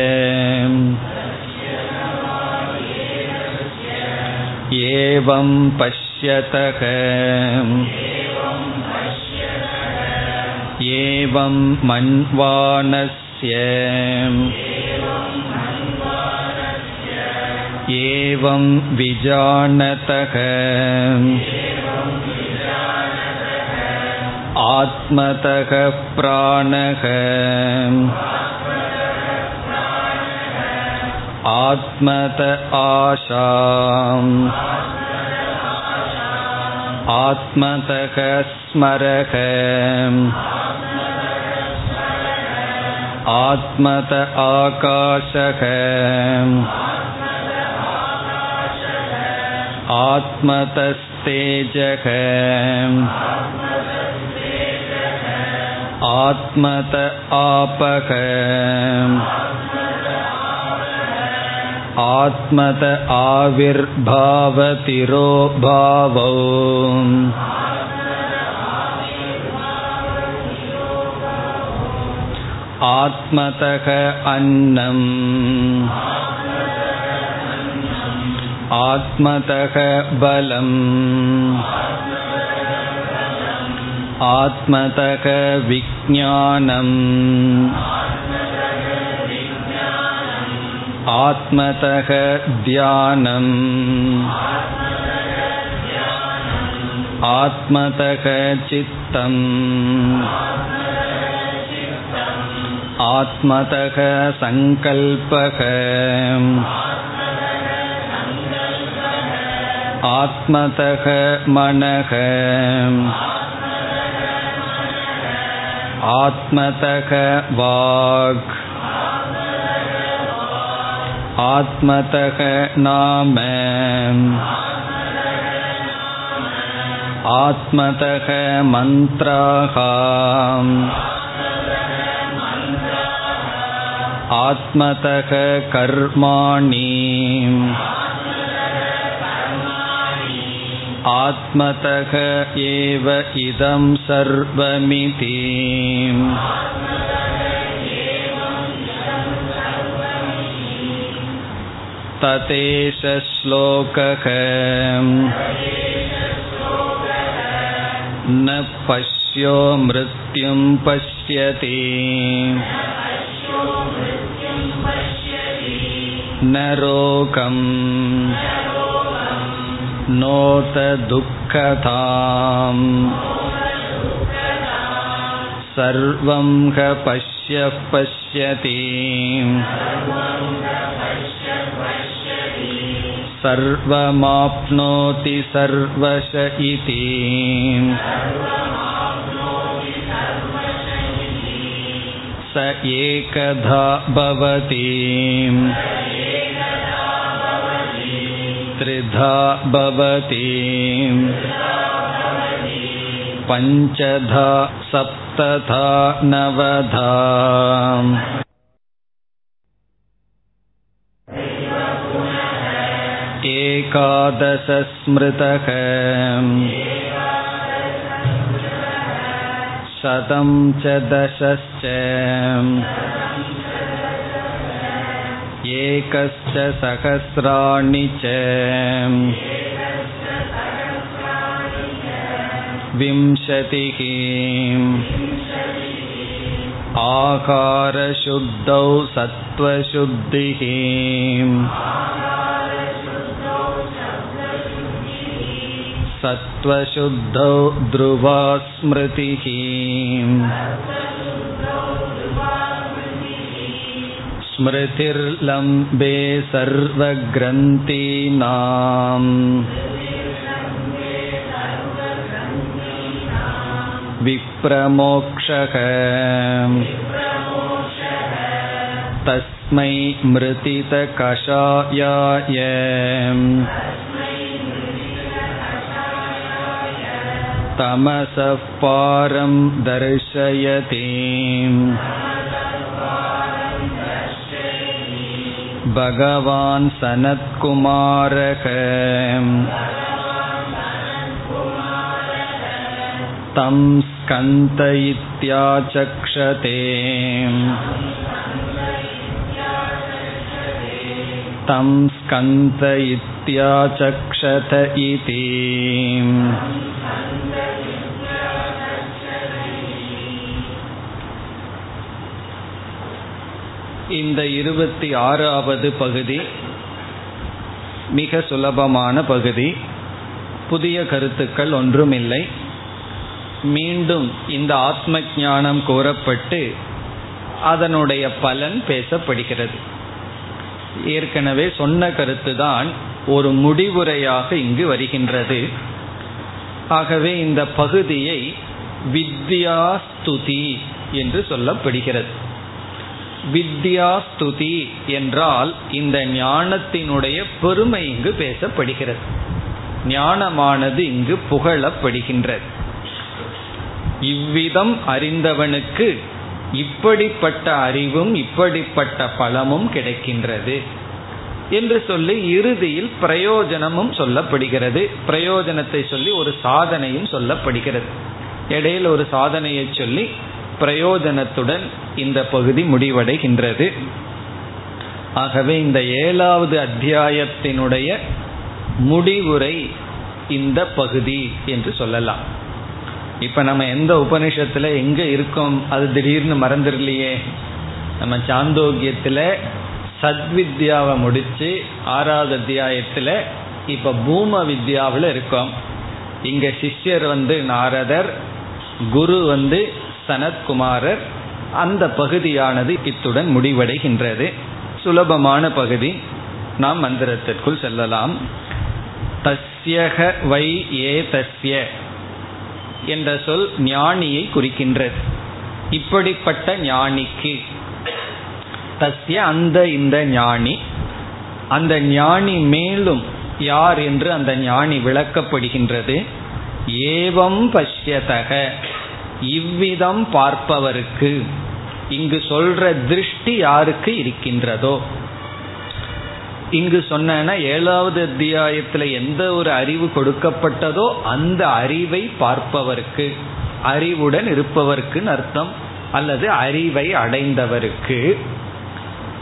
एवं पश्यतः एवं मन्वानस्य एवं विजानतः आत्मतः प्राणः आत्मत आशाम् आत्मतः स्मरः आत्मत आकाशः आत्मतस्तेजः आत्मत आपक आत्मत आविर्भावतिरो भावौ आत्मतः अन्नम् आत्मतः बलम् आत्मतः विज्ञानम् आत्मतः ध्यानम् आत्मतः चित्तम् आत्मतः सङ्कल्पः आत्मतः मनः आत्मतः वाक् आत्मतः नाम आत्मतः मन्त्राः आत्मतः कर्माणि आत्मतः एव इदं सर्वमिति ततेश श्लोकः न पश्यो मृत्युं पश्यति न रोगम् नोत दुःखताम् सर्वं ह पश्य पश्यति सर्वमाप्नोति सर्वश इति स एकधा भवति त्रिधा भवति पञ्चधा सप्तधा नवधा एकादशस्मृतः शतं च दशश्च एकश्च सहस्राणि च विंशतिः आकारशुद्धौ सत्त्वशुद्धिः सत्त्वशुद्धौ ध्रुवा स्मृतिः स्मृतिर्लम्बे सर्वग्रन्थीनाम् विप्रमोक्षः तस्मै मृतितकषायाय तमसः पारं दर्शयति भगवान् सनत्कुमारः तं स्कन्तयित्याचक्षते तं स्कन्तयित्याचक्षत इति இந்த இருபத்தி ஆறாவது பகுதி மிக சுலபமான பகுதி. புதிய கருத்துக்கள் ஒன்றுமில்லை. மீண்டும் இந்த ஆத்ம ஞானம் கூறப்பட்டு அதனுடைய பலன் பேசப்படுகிறது. ஏற்கனவே சொன்ன கருத்து தான் ஒரு முடிவுரையாக இங்கு வருகின்றது. ஆகவே இந்த பகுதியை வித்யாஸ்துதி என்று சொல்லப்படுகிறது. வித்யாஸ்துதி என்றால் இந்த ஞானத்தினுடைய பெருமை இங்கு பேசப்படுகிறது. ஞானமானது இங்கு புகழப்படுகின்றது. இவ்விதம் அறிந்தவனுக்கு இப்படிப்பட்ட அறிவும் இப்படிப்பட்ட பலமும் கிடைக்கின்றது என்று சொல்லி இறுதியில் பிரயோஜனமும் சொல்லப்படுகிறது. பிரயோஜனத்தை சொல்லி ஒரு சாதனையும் சொல்லப்படுகிறது. இடையில் ஒரு சாதனையை சொல்லி பிரயோஜனத்துடன் இந்த பகுதி முடிவடைகின்றது. ஆகவே இந்த ஏழாவது அத்தியாயத்தினுடைய முடிவுரை இந்த பகுதி என்று சொல்லலாம். இப்ப நம்ம எந்த உபனிஷத்துல எங்க இருக்கோம் அது திடீர்னு மறந்துடலையே. நம்ம சாந்தோக்கியத்துல சத்வித்யாவை முடிச்சு ஆறாவது அத்தியாயத்துல இப்ப பூம வித்யாவில் இருக்கோம். இங்க சிஷ்யர் வந்து நாரதர் குரு வந்து சனத்குமாரர் அந்த பகுதியானது இத்துடன் முடிவடைகின்றது. சுலபமான பகுதி. நாம் மந்திரத்திற்குள் செல்லலாம். தஸ்யக வை ஏ தஸ்ய என்ற சொல் ஞானியை குறிக்கின்றது. இப்படிப்பட்ட ஞானிக்கு தஸ்ய அந்த இந்த ஞானி அந்த ஞானி மேலும் யார் என்று அந்த ஞானி விளக்கப்படுகின்றது. ஏவம் பஷ்யதக இவ்விதம் பார்ப்பவருக்கு இங்கு சொல்ற திருஷ்டி யாருக்கு இருக்கின்றதோ? இங்கு சொன்ன ஏழாவது அத்தியாயத்தில் எந்த ஒரு அறிவு கொடுக்கப்பட்டதோ அந்த அறிவை பார்ப்பவருக்கு அறிவுடன் இருப்பவருக்குன்னு அர்த்தம் அல்லது அறிவை அடைந்தவருக்கு.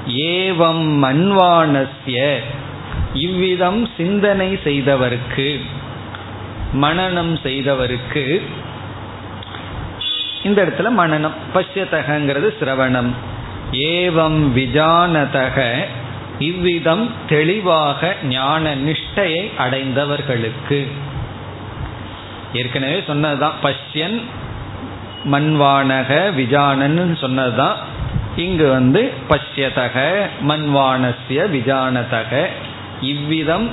ஏவம் மண்வானஸ்ய இவ்விதம் சிந்தனை செய்தவருக்கு மனநம் செய்தவருக்கு இந்த இடத்துல மனநம். பஷ்யத்தகங்கிறது சிரவணம். ஏவம் விஜானதக இவ்விதம் தெளிவாக ஞான நிஷ்டையை அடைந்தவர்களுக்கு. ஏற்கனவே சொன்னதுதான் பஷ்யன் மண்வானக விஜானன்னு சொன்னதுதான். இங்கு வந்து பஷ்யதக மண்வானசிய விஜானதக இவ்விதம்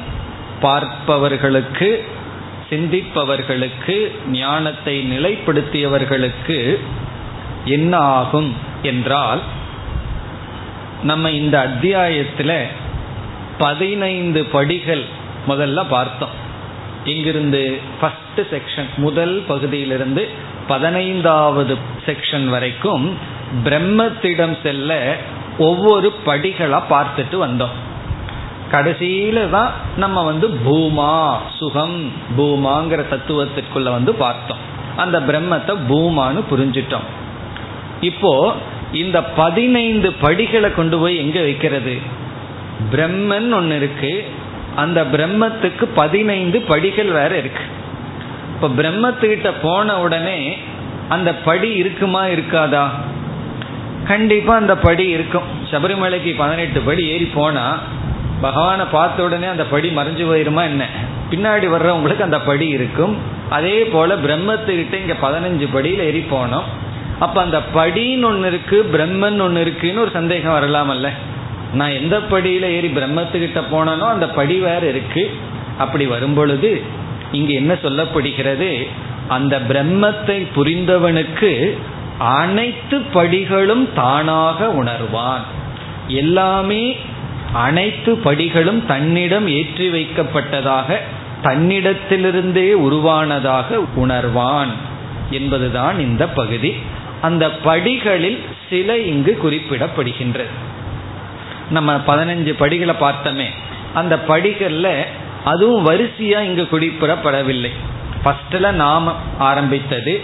பார்ப்பவர்களுக்கு சிந்திப்பவர்களுக்கு ஞானத்தை நிலைப்படுத்தியவர்களுக்கு என்ன ஆகும் என்றால் நம்ம இந்த அத்தியாயத்தில் பதினைந்து படிகள் முதல்ல பார்த்தோம். இங்கிருந்து ஃபஸ்ட்டு செக்ஷன் முதல் பகுதியிலிருந்து பதினைந்தாவது செக்ஷன் வரைக்கும் பிரம்மத்திடம் செல்ல ஒவ்வொரு படிகளாக பார்த்துட்டு வந்தோம். கடைசியில தான் நம்ம வந்து பூமா சுகம் பூமாங்கிற தத்துவத்திற்குள்ள வந்து பார்த்தோம். அந்த பிரம்மத்தை பூமான்னு புரிஞ்சிட்டோம். இப்போ இந்த பதினைந்து படிகளை கொண்டு போய் எங்க வைக்கிறது? பிரம்மன் ஒன்று இருக்கு. அந்த பிரம்மத்துக்கு பதினைந்து படிகள் வேற இருக்கு. இப்போ பிரம்மத்துக்கிட்ட போன உடனே அந்த படி இருக்குமா இருக்காதா? கண்டிப்பா அந்த படி இருக்கும். சபரிமலைக்கு பதினெட்டு படி ஏறி போனா பகவானை பார்த்த உடனே அந்த படி மறைஞ்சு போயிருமா என்ன? பின்னாடி வர்றவங்களுக்கு அந்த படி இருக்கும். அதே போல பிரம்மத்துக்கிட்ட இங்க பதினஞ்சு படியில் ஏறி போனோம் அப்ப அந்த படின்னு ஒன்று இருக்கு பிரம்மன் ஒன்று இருக்குன்னு ஒரு சந்தேகம் வரலாமல்ல. நான் எந்த படியில ஏறி பிரம்மத்துக்கிட்ட போனனோ அந்த படி வேற இருக்கு. அப்படி வரும்பொழுது இங்கு என்ன சொல்லப்படுகிறது? அந்த பிரம்மத்தை புரிந்தவனுக்கு அனைத்து படிகளும் தானாக உணர்வான். எல்லாமே அனைத்து படிகளும் தன்னிடம் ஏற்றி வைக்கப்பட்டதாக தன்னிடத்திலிருந்தே உருவானதாக உணர்வான் என்பதுதான் இந்த பகுதி. அந்த படிகளில் சில இங்கு குறிப்பிடப்படுகின்றது. நம்ம பதினஞ்சு படிகளை பார்த்தோமே அந்த படிகளில் அதுவும் வரிசையாக இங்கு குறிப்பிடப்படவில்லை. ஃபஸ்ட்டில் நாம் ஆரம்பித்தது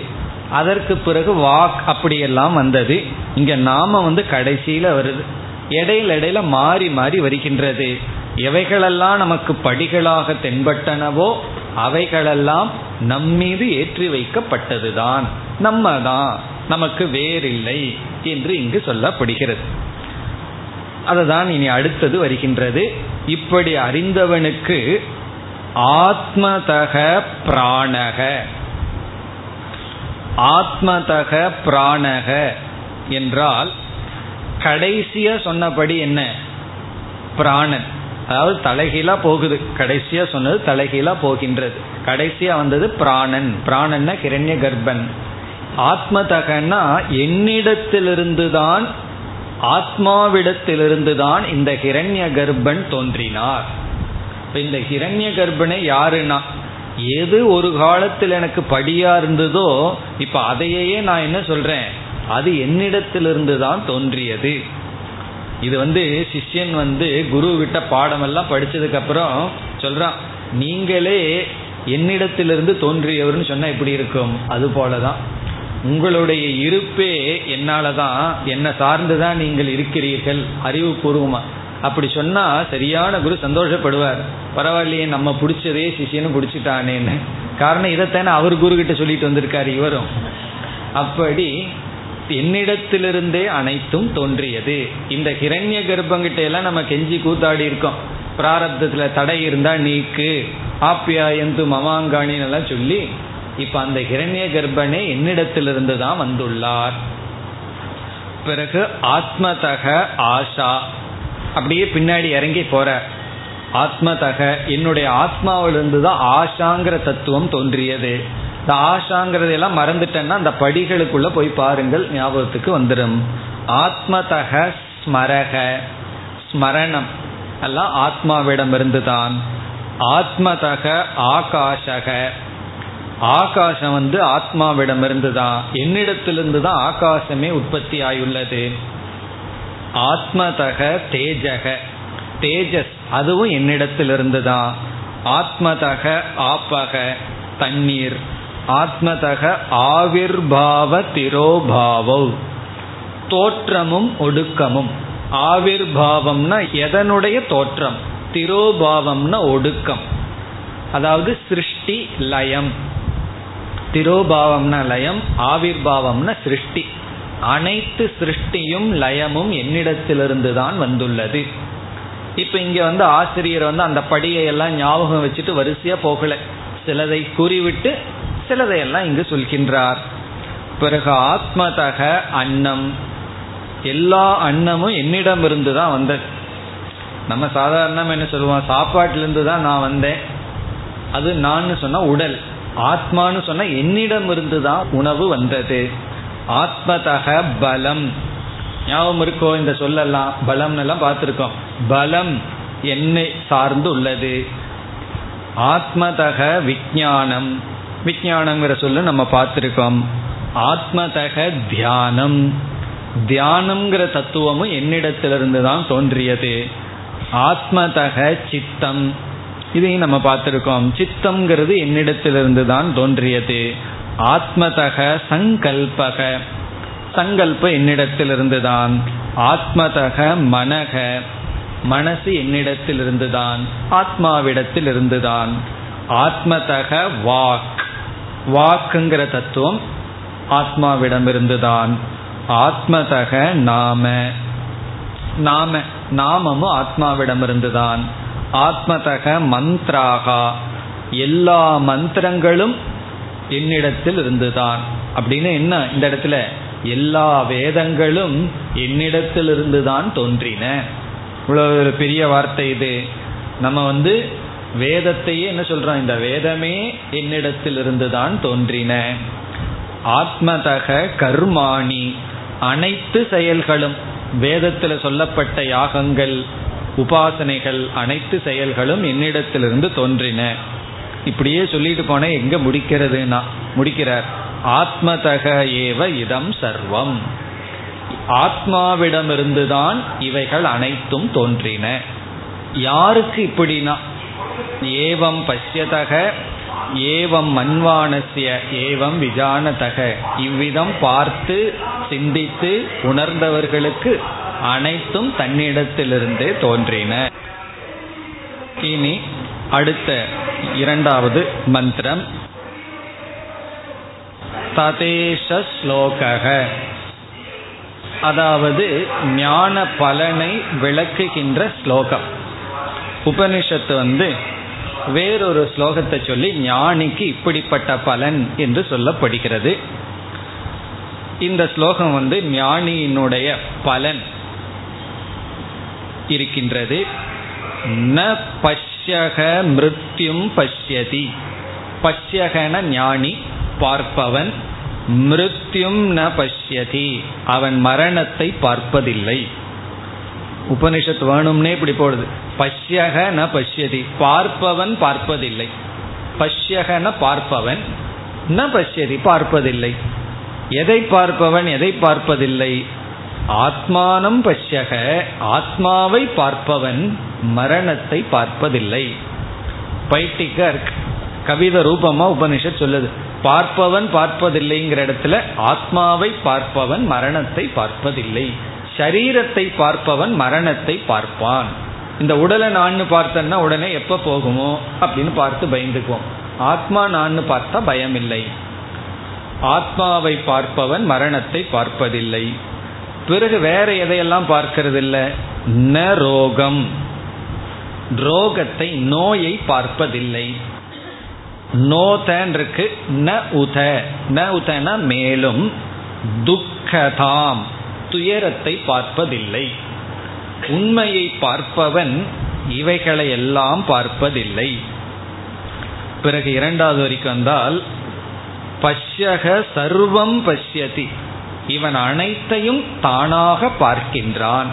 அதற்கு பிறகு வாக் அப்படியெல்லாம் வந்தது. இங்கே நாம வந்து கடைசியில் வருது. இடையில இடையில மாறி மாறி வருகின்றது. எவைகளெல்லாம் நமக்கு படிகளாக தென்பட்டனவோ அவைகளெல்லாம் நம்மீது ஏற்றி வைக்கப்பட்டதுதான். நம்ம தான் நமக்கு வேறில்லை என்று இங்கு சொல்லப்படுகிறது. அதுதான் இனி அடுத்தது வருகின்றது. இப்படி அறிந்தவனுக்கு ஆத்மதக பிராணக. ஆத்மதக பிராணக என்றால் கடைசியா சொன்னபடி என்ன? பிராணன். அதாவது தலைகீழா போகுது. கடைசியா சொன்னது தலைகீழா போகின்றது. கடைசியா வந்தது பிராணன். பிராணன்னா கிரண்ய கர்ப்பன் ஆத்மதகன்னா என்னிடத்திலிருந்து தான் ஆத்மாவிடத்திலிருந்து தான் இந்த ஹிரண்ய கர்ப்பன் தோன்றினார் இந்த ஹிரண்ய கர்ப்பனை யாருன்னா? எது ஒரு காலத்தில் எனக்கு படியா இருந்ததோ இப்ப அதையே நான் என்ன சொல்றேன்? அது என்னிடத்திலிருந்து தான் தோன்றியது. இது வந்து சிஷ்யன் வந்து குரு விட்ட பாடமெல்லாம் படிச்சதுக்கு அப்புறம் சொல்றான் நீங்களே என்னிடத்திலிருந்து தோன்றியவர்னு சொன்னா எப்படி இருக்கும்? அது போலதான். உங்களுடைய இருப்பே என்னால் தான் என்னை சார்ந்து தான் நீங்கள் இருக்கிறீர்கள் அறிவுபூர்வமா. அப்படி சொன்னா சரியான குரு சந்தோஷப்படுவார். பரவாயில்லையே நம்ம பிடிச்சதே சிஷியனும் பிடிச்சிட்டானேன்னு. காரணம் இதைத்தானே அவர் குரு கிட்ட சொல்லிட்டு வந்திருக்காரு இவரும். அப்படி என்னிடத்திலிருந்தே அனைத்தும் தோன்றியது. இந்த ஹிரண்ய கர்ப்பங்கிட்ட எல்லாம் நம்ம கெஞ்சி கூத்தாடி இருக்கோம். பிராரப்தத்தில் தடை இருந்தா நீக்கு ஆப்பியாயந்து மமாங்காணின்னு எல்லாம் சொல்லி இப்ப அந்த ஹிரண்ய கர்ப்பனே என்னிடத்திலிருந்து தான் வந்துள்ளார். பிறகு ஆத்மதக ஆஷா அப்படியே பின்னாடி இறங்கி போற. ஆத்மதக என்னுடைய ஆத்மாவிலிருந்து தான் ஆஷாங்கிற தத்துவம் தோன்றியது. இந்த ஆஷாங்கிறதெல்லாம் மறந்துட்டேன்னா அந்த படிகளுக்குள்ள போய் பாருங்கள் ஞாபகத்துக்கு வந்துடும் ஆத்மதக ஸ்மரக ஸ்மரணம். எல்லாம் ஆத்மாவிடம் இருந்துதான் ஆத்மதக ஆகாஷக. ஆகாசம் வந்து ஆத்மாவிடமிருந்து தான் என்னிடத்திலிருந்து தான் ஆகாசமே உற்பத்தி ஆயுள்ளது ஆத்மதக தேஜக. தேஜஸ் அதுவும் என்னிடத்திலிருந்து தான் ஆத்மதக ஆப்பக தண்ணீர். ஆத்மதக ஆவிர்பாவ திரோபாவோ தோற்றமும் ஒடுக்கமும். ஆவிர்பாவம்னா எதனுடைய தோற்றம்? திரோபாவம்னா ஒடுக்கம். அதாவது சிருஷ்டி லயம். திரோபாவம்னா லயம் ஆவிர்பாவம்னா சிருஷ்டி. அனைத்து சிருஷ்டியும் லயமும் என்னிடத்திலிருந்து தான் வந்துள்ளது. இப்ப இங்க வந்து ஆசிரியர் வந்து அந்த படியை எல்லாம் ஞாபகம் வச்சுட்டு வரிசையா போகல. சிலதை கூறிவிட்டு சிலதையெல்லாம் இங்கு சொல்கின்றார். பிறகு ஆத்மதக அன்னம். எல்லா அன்னமும் என்னிடம் இருந்து தான் வந்தது. நம்ம சாதாரணம் என்ன சொல்லுவோம்? சாப்பாட்டிலிருந்து தான் நான் வந்தேன். அது நான் சொன்ன உடல். ஆத்மான்னு சொன்ன என்னிடம் இருந்து தான் உணவு வந்தது. ஆத்மதக பலம். ஞாபகம் இருக்கோ இந்த சொல்லலாம் பலம் எல்லாம் பார்த்துருக்கோம். பலம் என்னை சார்ந்து உள்ளது. ஆத்மதக விஜானம் விஜயானங்கிற சொல்லு நம்ம பார்த்துருக்கோம். ஆத்மதக தியானம். தியானம்ங்கிற தத்துவமும் என்னிடத்திலிருந்து தான் தோன்றியது. ஆத்மதக சித்தம். இதையும் நம்ம பார்த்துருக்கோம். சித்தம்ங்கிறது என்னிடத்திலிருந்து தான் தோன்றியது. ஆத்மதக சங்கல்பக. சங்கல்ப என்னிடத்திலிருந்து தான் ஆத்மதக மனக. மனசு என்னிடத்தில் இருந்துதான் ஆத்மாவிடத்தில் இருந்துதான் ஆத்மதக வாக் வாக்குங்கிற தத்துவம் ஆத்மாவிடம் இருந்துதான் ஆத்மதக நாம. நாம நாமமும் ஆத்மாவிடம் இருந்துதான் ஆத்மதக மந்த்ராகா. எல்லா மந்திரங்களும் என்னிடத்தில் இருந்துதான். அப்படின்னு என்ன இந்த இடத்துல? எல்லா வேதங்களும் என்னிடத்திலிருந்து தான் தோன்றின. இவ்வளோ ஒரு பெரிய வார்த்தை இது. நம்ம வந்து வேதத்தையே என்ன சொல்றான்? இந்த வேதமே என்னிடத்திலிருந்து தான் தோன்றின. ஆத்மதக கர்மாணி அனைத்து செயல்களும் வேதத்தில் சொல்லப்பட்ட யாகங்கள் உபாசனைகள் அனைத்து செயல்களும் என்னிடத்திலிருந்து தோன்றின. இப்படியே சொல்லிட்டு போன எங்க முடிக்கிறதுனா முடிக்கிறார். ஆத்மதக ஏவ இதம் சர்வம். ஆத்மாவிடமிருந்துதான் இவைகள் அனைத்தும் தோன்றின. யாருக்கு இப்படினா ஏவம் பசியதக ஏவம் மண்வானசிய ஏவம் விஜானதக. இவ்விதம் பார்த்து சிந்தித்து உணர்ந்தவர்களுக்கு அனைத்தும் தன்னிடத்திலிருந்தே தோன்றின. இனி அடுத்த இரண்டாவது மந்திரம். ததேஷ ஸ்லோகக. அதாவது ஞான பலனை விளக்குகின்ற ஸ்லோகம். உபனிஷத்து வந்து வேறொரு ஸ்லோகத்தை சொல்லி ஞானிக்கு இப்படிப்பட்ட பலன் என்று சொல்லப்படுகிறது. இந்த ஸ்லோகம் வந்து ஞானியினுடைய பலன் இருக்கின்றது. ந பஷ்யக மிருத்யும் பஷ்யதி. பஷ்யகன ஞானி பார்ப்பவன் மிருத்யும் ந பஷ்யதி. அவன் மரணத்தை பார்ப்பதில்லை. உபனிஷத் வேணும்னே இப்படி போடுது. பஷ்யக ந பஷ்யதி. பார்ப்பவன் பார்ப்பதில்லை. பஷ்யகன பார்ப்பவன் ந பஷ்யதி பார்ப்பதில்லை. எதை பார்ப்பவன் எதை பார்ப்பதில்லை? ஆத்மானம் பஷ்யக. ஆத்மாவை பார்ப்பவன் மரணத்தை பார்ப்பதில்லை. பைட்டிகர் கவித ரூபமா உபனிஷத் சொல்லுது. பார்ப்பவன் பார்ப்பதில்லைங்கிற இடத்துல ஆத்மாவை பார்ப்பவன் மரணத்தை பார்ப்பதில்லை. சரீரத்தை பார்ப்பவன் மரணத்தை பார்ப்பான். இந்த உடலை நான் பார்த்தேன்னா உடனே எப்ப போகுமோ அப்படின்னு பார்த்து பயந்துக்குவோம். ஆத்மா நான் பார்த்தா பயம் இல்லை ஆத்மாவை பார்ப்பவன் மரணத்தை பார்ப்பதில்லை. பிறகு வேற எதையெல்லாம் பார்க்கறது இல்லை ந ரோகம். ரோகத்தை நோயை பார்ப்பதில்லை. நோதன் இருக்கு ந உத. ந உதன மேலும். துக்கதாம். துயரத்தை பார்ப்பதில்லை. உண்மையை பார்ப்பவன் இவைகளை எல்லாம் பார்ப்பதில்லை. பிறகு இரண்டாவது வரைக்கும் வந்தால் பஷ்யக சர்வம் பஷ்யதி. இவன் அனைத்தையும் தானாக பார்க்கின்றான்.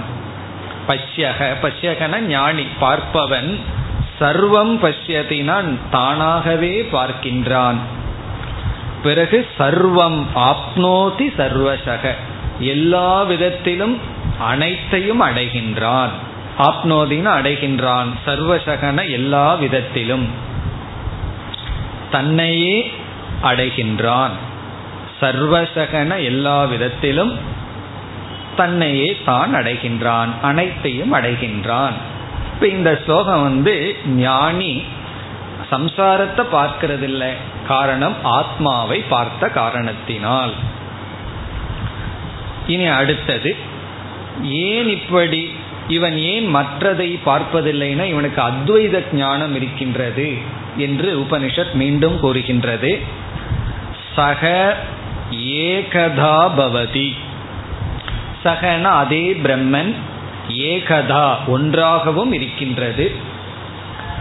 பஷ்யக பஷ்யகன ஞானி பார்ப்பவன் சர்வம் பஷ்யத்தினான் தானாகவே பார்க்கின்றான். பிறகு சர்வம் ஆப்னோதி சர்வசக. எல்லா விதத்திலும் அனைத்தையும் அடைகின்றான். ஆப்னோதின்னு அடைகின்றான். சர்வசகன எல்லா விதத்திலும். தன்னையே அடைகின்றான். சர்வசகன எல்லா விதத்திலும் தன்னையே தான் அடைகின்றான். அனைத்தையும் அடைகின்றான். இப்ப இந்த ஸ்லோகம் வந்து ஞானி சம்சாரத்தை பார்க்கறதில்லை. காரணம் ஆத்மாவை பார்த்த காரணத்தினால். இனி அடுத்தது ஏன் இப்படி இவன் ஏன் மற்றதை பார்ப்பதில்லைன்னா இவனுக்கு அத்வைத ஞானம் இருக்கின்றது என்று உபனிஷத் மீண்டும் கூறுகின்றது. சக ஏகதா பவதி. சகன அதே பிரம்மன் ஏகதா ஒன்றாகவும் இருக்கின்றது.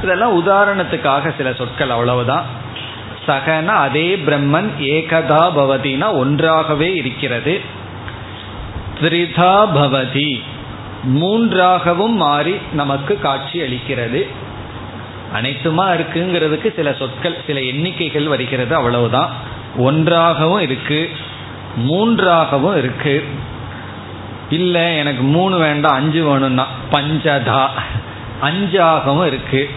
இதெல்லாம் உதாரணத்துக்காக சில சொற்கள் அவ்வளவுதான். சகன அதே பிரம்மன் ஏகதா பவதினா ஒன்றாகவே இருக்கிறது. ஸ்ரிதா பவதி. மூன்றாகவும் மாறி நமக்கு காட்சி அளிக்கிறது. அனைத்துமா இருக்குங்கிறதுக்கு சில சொற்கள் சில எண்ணிக்கைகள் வருகிறது அவ்வளவுதான். ஒன்றாகவும் இருக்கு மூன்றாகவும் இருக்கு. இல்லை எனக்கு மூணு வேண்டாம் அஞ்சு வேணும்னா பஞ்சதா. அஞ்சாகவும் இருக்கு.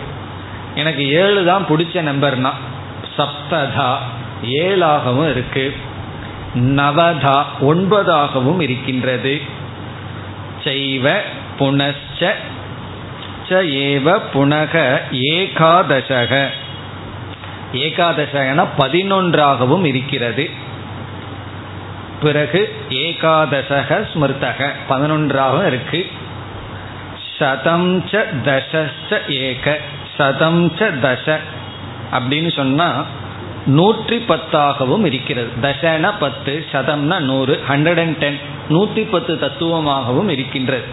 எனக்கு ஏழு தான் பிடிச்ச நம்பர்னா சப்ததா. ஏழாகவும் இருக்குது நவதா ஒன்பதாகவும் இருக்கின்றது. செய்வ புனச்ச ஏவ புனக ஏகாதசக. ஏகாதசகன பதினொன்றாகவும் இருக்கிறது. பிறகு ஏகாதசக ஸ்மிருதக பதினொன்றாகவும் இருக்கு. சதம் ச தச ஏக சதம் ச தச அப்படின்னு சொன்னா நூற்றி பத்தாகவும் இருக்கிறது. தசன பத்து சதம்னா நூறு ஹண்ட்ரட் அண்ட் டென் நூற்றி பத்து தத்துவமாகவும் இருக்கின்றது.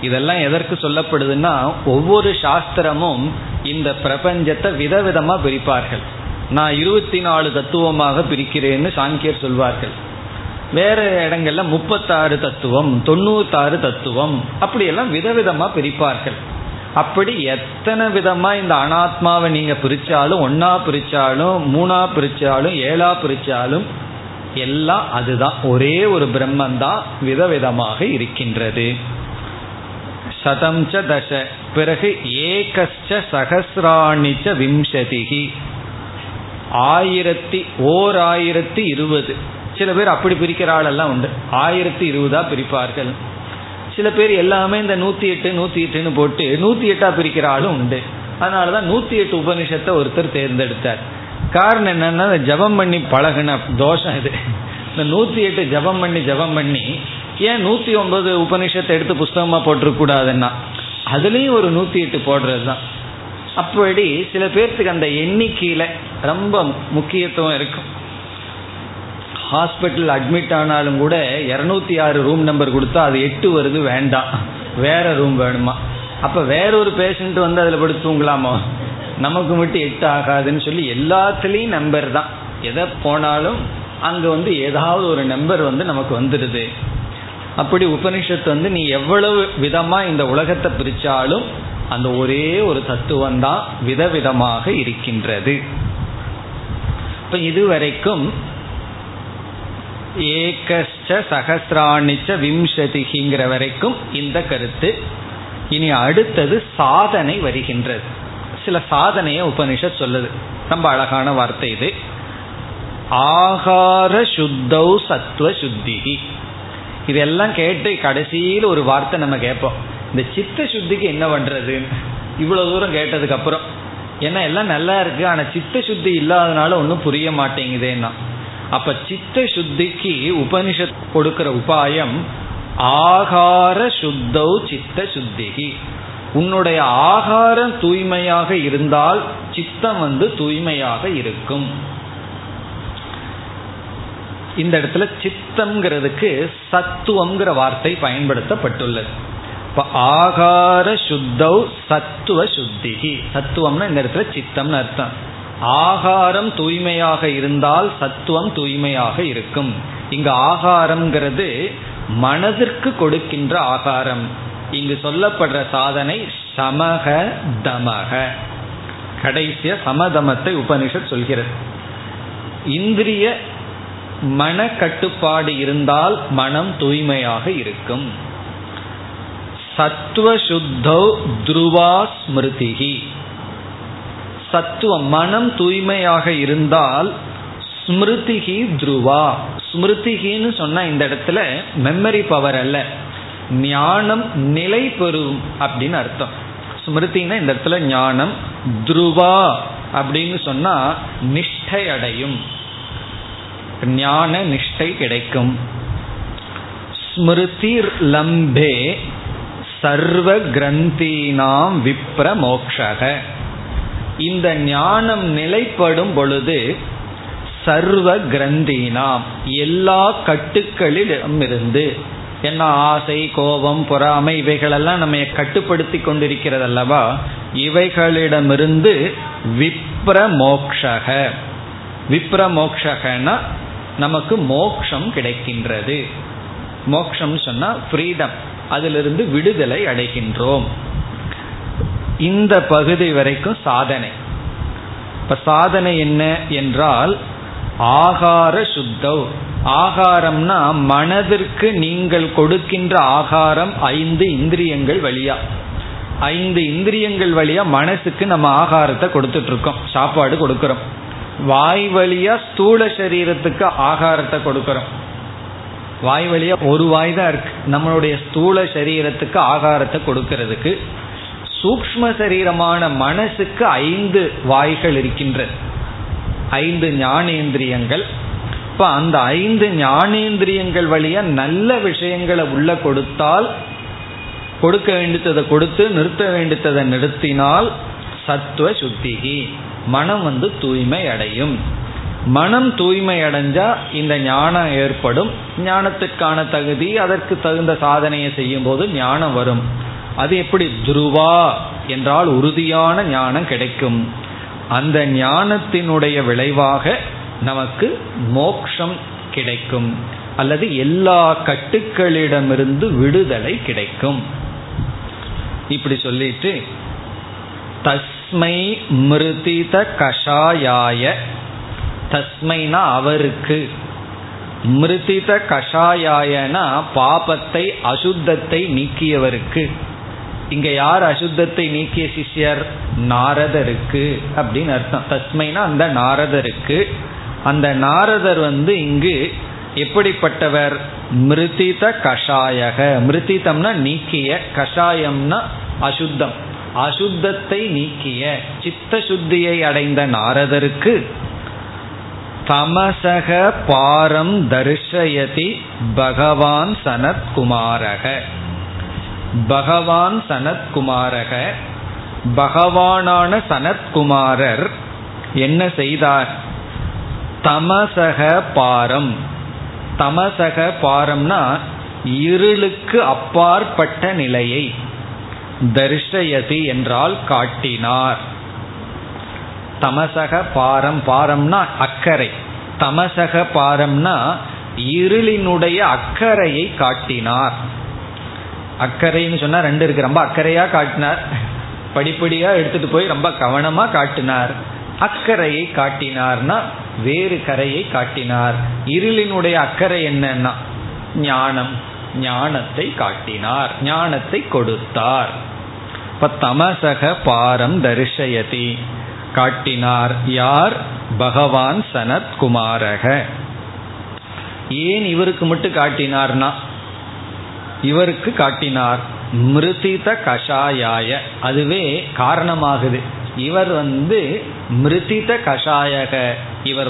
இதெல்லாம் எதற்கு சொல்லப்படுதுன்னா ஒவ்வொரு சாஸ்திரமும் இந்த பிரபஞ்சத்தை விதவிதமா பிரிப்பார்கள். நான் இருபத்தி நாலு தத்துவமாக பிரிக்கிறேன்னு சாங்கியர் சொல்வார்கள். வேற இடங்கள்ல முப்பத்தாறு தத்துவம் தொண்ணூத்தாறு தத்துவம் அப்படியெல்லாம் விதவிதமா பிரிப்பார்கள். அப்படி எத்தனை விதமா இந்த அனாத்மாவை நீங்க பிரிச்சாலும் ஒன்னா பிரிச்சாலும் மூணா பிரிச்சாலும் ஏழா பிரிச்சாலும் எல்லாம் அதுதான். ஒரே ஒரு பிரம்மன் தான் விதவிதமாக இருக்கின்றது. சதம் ச தச. பிறகு ஏகச்ச சகசிராணிச்ச விம்சதிகி ஆயிரத்தி ஓர் ஆயிரத்தி இருபது. சில பேர் அப்படி பிரிக்கிற ஆளெல்லாம் உண்டு. ஆயிரத்தி இருபதா பிரிப்பார்கள். சில பேர் எல்லாமே இந்த நூத்தி எட்டு நூத்தி எட்டுன்னு போட்டு நூத்தி எட்டா பிரிக்கிற ஆளும் உண்டு. அதனாலதான் நூத்தி எட்டு உபனிஷத்தை ஒருத்தர் தேர்ந்தெடுத்தார். காரணம் என்னன்னா ஜபம் பண்ணி பழகின தோஷம் இது. இந்த நூத்தி எட்டு ஜபம் பண்ணி ஜபம் பண்ணி ஏன் நூத்தி ஒன்பது உபனிஷத்தை எடுத்து புஸ்தகமா போட்டிருக்கூடாதுன்னா அதுலேயும் அதுலயும் ஒரு நூத்தி எட்டு போடுறது தான் அப்படி சில பேர்த்துக்கு அந்த எண்ணிக்கையில ரொம்ப முக்கியத்துவம் இருக்கும். ஹாஸ்பிட்டல் அட்மிட் ஆனாலும் கூட இரநூத்தி ஆறு ரூம் நம்பர் கொடுத்தா அது எட்டு வருது வேண்டாம். வேற ரூம் வேணுமா? அப்ப வேறொரு பேஷண்ட் வந்து அதில் படுத்து தூங்கலாமா? நமக்கு மட்டும் எட்டு ஆகாதுன்னு சொல்லி எல்லாத்துலேயும் நம்பர் தான். எதை போனாலும் அங்கே வந்து ஏதாவது ஒரு நம்பர் வந்து நமக்கு வந்துடுது. அப்படி உபனிஷத்து வந்து நீ எவ்வளவு விதமாக இந்த உலகத்தை பிரித்தாலும் அந்த ஒரே ஒரு தத்துவம் தான் விதவிதமாக இருக்கின்றது. இப்போ இதுவரைக்கும் ஏகஸ்ட சகசிராணிச்ச விம்சதிகிங்கிற வரைக்கும் இந்த கருத்து. இனி அடுத்தது சாதனை வருகின்றது. சில சாதனையை உபனிஷத் சொல்லுது. ரொம்ப அழகான வார்த்தை இது. ஆகார சுத்தௌ சத்துவ சுத்திகி இதெல்லாம் கேட்டு கடைசியில் ஒரு வார்த்தை நம்ம கேட்போம். இந்த சித்த சுத்திக்கு என்ன பண்றது? இவ்வளவு தூரம் கேட்டதுக்கு அப்புறம். ஏன்னா எல்லாம் நல்லா இருக்கு. ஆனா சித்த சுத்தி இல்லாதனால ஒன்றும் புரிய மாட்டேங்குதேன்னா. அப்ப சித்த சுத்திக்கு உபனிஷத் கொடுக்கிற உபாயம் ஆகார சுத்தௌ சித்த சுத்திகி உன்னுடைய ஆகாரம் தூய்மையாக இருந்தால் சித்தம் வந்து தூய்மையாக இருக்கும். இந்த இடத்துல சித்தம்ங்கிறதுக்கு சத்துவம்ங்கிற வார்த்தை பயன்படுத்தப்பட்டுள்ளது. இப்ப ஆகார சுத்தௌ சத்துவ சுத்திகி சத்துவம்னா இந்த இடத்துல சித்தம்னு அர்த்தம். ஆகாரம் தூய்மையாக இருந்தால் சத்துவம் தூய்மையாக இருக்கும். இங்கு ஆகாரம்ங்கிறது மனதிற்கு கொடுக்கின்ற ஆகாரம். இங்கு சொல்லப்படுற சாதனை சமக தமக. கடைசிய சமதமத்தை உபனிஷத் சொல்கிறது. இந்திரிய மன கட்டுப்பாடு இருந்தால் மனம் தூய்மையாக இருக்கும். சத்துவசுத்தோ துருவா ஸ்மிருதிகி சத்துவம் மனம் தூய்மையாக இருந்தால் ஸ்மிருதிகி துருவா. ஸ்மிருதிகின்னு சொன்ன இந்த இடத்துல மெமரி பவர் அல்ல. ஞானம் நிலை பெறும் அப்படின்னு அர்த்தம். ஸ்மிருதினா இந்த இடத்துல ஞானம் துருவா அப்படின்னு சொன்னா நிஷ்டை அடையும். ஞான நிஷ்டை கிடைக்கும். ஸ்மிருதி லம்பே சர்வ கிரந்தீனாம் விப்ர மோக்ஷக இந்த ஞானம் நிலைப்படும் பொழுது சர்வ கிரந்தீனாம் எல்லா கட்டுக்களிலும் இருந்து என்ன ஆசை கோபம் பொறாமை இவைகளெல்லாம் நம்ம கட்டுப்படுத்தி கொண்டிருக்கிறது அல்லவா இவைகளிடமிருந்து விப்ரமோக்ஷக. மோக்ஷக நமக்கு மோக்ஷம் கிடைக்கின்றது. மோக்ஷம் சொன்னா ஃப்ரீடம் அதிலிருந்து விடுதலை அடைகின்றோம். இந்த பகுதி வரைக்கும் சாதனை. இப்ப சாதனை என்ன என்றால் ஆகார சுத்தவ் ஆகாரம்னா மனதிற்கு நீங்கள் கொடுக்கின்ற ஆகாரம் ஐந்து இந்திரியங்கள் வழியா. ஐந்து இந்திரியங்கள் வழியா மனசுக்கு நம்ம ஆகாரத்தை கொடுத்துட்டு இருக்கோம் சாப்பாடு கொடுக்கிறோம். வாய் வழியா ஸ்தூல சரீரத்துக்கு ஆகாரத்தை கொடுக்கிறோம். வாய் வழியா ஒரு வாய் தான் இருக்கு. நம்மளுடைய ஸ்தூல சரீரத்துக்கு ஆகாரத்தை கொடுக்கறதுக்கு சூக்ம சரீரமான மனசுக்கு ஐந்து வாய்கள் இருக்கின்றது ஐந்து ஞானேந்திரியங்கள். இப்ப அந்த ஐந்து ஞானேந்திரியங்கள் வழியா நல்ல விஷயங்களை உள்ள கொடுத்தால் கொடுக்க வேண்டியதை கொடுத்து நிறுத்த வேண்டியதை நிறுத்தினால் சத்துவ சுத்திகி மனம் வந்து தூய்மை அடையும். மனம் தூய்மை அடைஞ்சா இந்த ஞானம் ஏற்படும். ஞானத்துக்கான தகுதி அதற்கு தகுந்த சாதனையை செய்யும் போது ஞானம் வரும். அது எப்படி? துருவா என்றால் உறுதியான ஞானம் கிடைக்கும். அந்த ஞானத்தினுடைய விளைவாக நமக்கு மோக்ஷம் கிடைக்கும். அல்லது எல்லா கட்டுக்களிடமிருந்து விடுதலை கிடைக்கும். இப்படி சொல்லிட்டு தஸ்மை மிருதித கஷாயாய. தஸ்மைனா அவருக்கு. மிருதித கஷாயாயனா பாபத்தை அசுத்தத்தை நீக்கியவருக்கு. இங்க யார் அசுத்தத்தை நீக்கிய சிஷ்யர்? நாரதருக்கு. அப்படின்னு அர்த்தம். தஸ்மைனா அந்த நாரதருக்கு. அந்த நாரதர் வந்து இங்கு எப்படிப்பட்டவர்? மிருதித கஷாயக. மிருதிதம்னா நீக்கிய கஷாயம்னா அசுத்தம். அசுத்தத்தை நீக்கிய சித்த சுத்தியை அடைந்த நாரதருக்கு தமசக பாரம் தர்ஷயதி பகவான் சனத்குமாரக. பகவான் சனத்குமாரக பகவானான சனத்குமாரர் என்ன செய்தார்? தமசக பாரம். தமசக பாரம்னா இருளுக்கு அப்பாற்பட்ட நிலையை தர்ஷயதி என்றால் காட்டினார். தமசக பாரம் பாரம்னா அக்கறை. தமசக பாரம்னா இருளினுடைய அக்கறையை காட்டினார். அக்கறைன்னு சொன்னா ரெண்டு இருக்கு. ரொம்ப அக்கறையா காட்டினார். படிப்படியா எடுத்துட்டு போய் ரொம்ப கவனமா காட்டினார். அக்கறையை காட்டினார்னா வேறு கரையை காட்டினார். இருளினுடைய அக்கறை என்னன்னா ஞானம். ஞானத்தை காட்டினார். ஞானத்தை கொடுத்தார். இப்ப தமசக பாரம் தரிசயதி. காட்டினார். யார்? பகவான் சனத்குமாரக. ஏன் இவருக்கு மட்டும் காட்டினார்னா இவருக்கு காட்டினார் மிருதித கஷாயாய. அதுவே காரணமாகுது. இவர் வந்து மிருதித கஷாயக. இவர்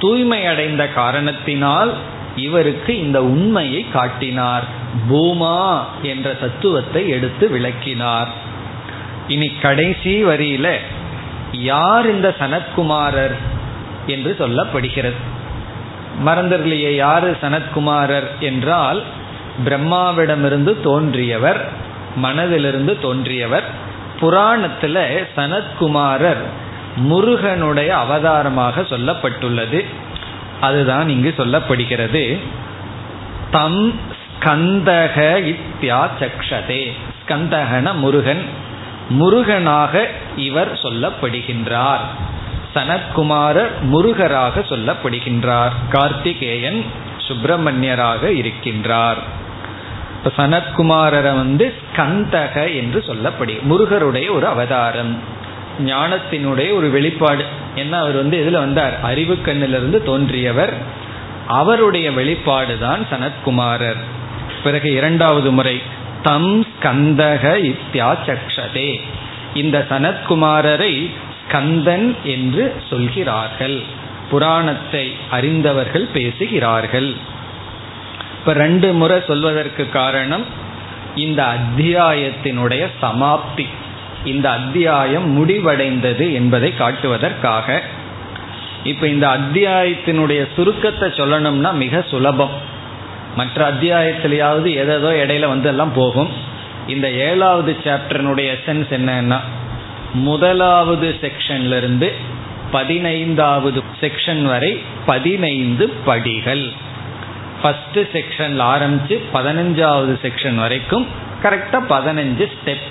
தூய்மை அடைந்த காரணத்தினால் இவருக்கு இந்த உண்மையை காட்டினார். பூமா என்ற தத்துவத்தை எடுத்து விளக்கினார். இனி கடைசி வரியில யார் இந்த சனத்குமாரர் என்று சொல்லப்படுகிறது. மறந்தர்லையே யாரு சனத்குமாரர் என்றால் பிரம்மாவிடமிருந்து தோன்றியவர் மனதிலிருந்து தோன்றியவர் புராணத்துல சனத்குமாரர் முருகனுடைய அவதாரமாக சொல்லப்பட்டுள்ளது. அதுதான் இங்கு சொல்லப்படுகிறது. தம் ஸ்கந்தக இத்தியா சக்ஷதே ஸ்கந்தகன முருகன் முருகனாக இவர் சொல்லப்படுகின்றார். சனத்குமாரர் முருகராக சொல்லப்படுகின்றார். கார்த்திகேயன் சுப்பிரமணியராக இருக்கின்றார். இப்ப சனத்குமாரரை வந்து ஸ்கந்தக என்று சொல்லப்படி முருகருடைய ஒரு அவதாரம் ஞானத்தினுடைய ஒரு வெளிப்பாடு. என்ன அவர் வந்து எதுல வந்தார்? அறிவு கண்ணிலிருந்து தோன்றியவர். அவருடைய வெளிப்பாடு தான் சனத்குமாரர் பிறகு இரண்டாவது முறை தம் ஸ்கந்தக இத்தியாசக்ஷதே இந்த சனத்குமாரரை ஸ்கந்தன் என்று சொல்கிறார்கள். புராணத்தை அறிந்தவர்கள் பேசுகிறார்கள். இப்ப ரெண்டு முறை சொல்வதற்கு காரணம் இந்த அத்தியாயத்தினுடைய சமாப்தி. இந்த அத்தியாயம் முடிவடைந்தது என்பதை காட்டுவதற்காக. இப்ப இந்த அத்தியாயத்தினுடைய சுருக்கத்தை சொல்லணும்னா மிக சுலபம். மற்ற அத்தியாயத்திலேயாவது எதோ இடையில வந்து எல்லாம் போகும். இந்த ஏழாவது சாப்டர்னுடைய எசன்ஸ் என்னன்னா முதலாவது செக்ஷன்ல இருந்து பதினைந்தாவது செக்ஷன் வரை பதினைந்து படிகள். ஃபர்ஸ்ட் செக்ஷன்ல ஆரம்பிச்சு பதினஞ்சாவது செக்ஷன் வரைக்கும் கரெக்டா பதினஞ்சு ஸ்டெப்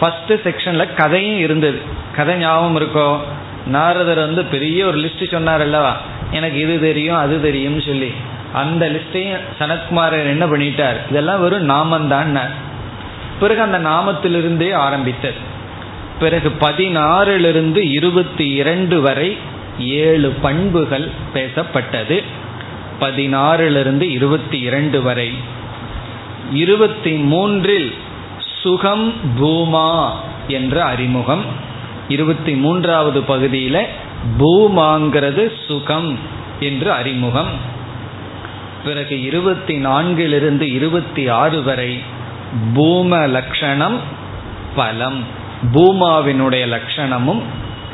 ஃபர்ஸ்ட் செக்ஷன்ல கதையும் இருந்தது. கதை ஞாபகம் இருக்கோ? நாரதர் வந்து பெரிய ஒரு லிஸ்ட் சொன்னார் அல்லவா? எனக்கு இது தெரியும் அது தெரியும்னு சொல்லி. அந்த லிஸ்டையும் சனத்குமாரர் என்ன பண்ணிட்டார்? இதெல்லாம் வெறும் நாமந்தான் பிறகு அந்த நாமத்திலிருந்தே ஆரம்பித்தது. பிறகு பதினாறிலிருந்து இருபத்தி இரண்டு வரை ஏழு பண்புகள் பேசப்பட்டது. பதினாறிலிருந்து இருபத்தி இரண்டு வரை. இருபத்தி மூன்றில் சுகம் பூமா என்ற அறிமுகம். இருபத்தி மூன்றாவது பகுதியில் பூமாங்கிறது சுகம் என்று அறிமுகம். பிறகு இருபத்தி நான்கிலிருந்து இருபத்தி ஆறு வரை பூம லட்சணம் பலம். பூமாவினுடைய லட்சணமும்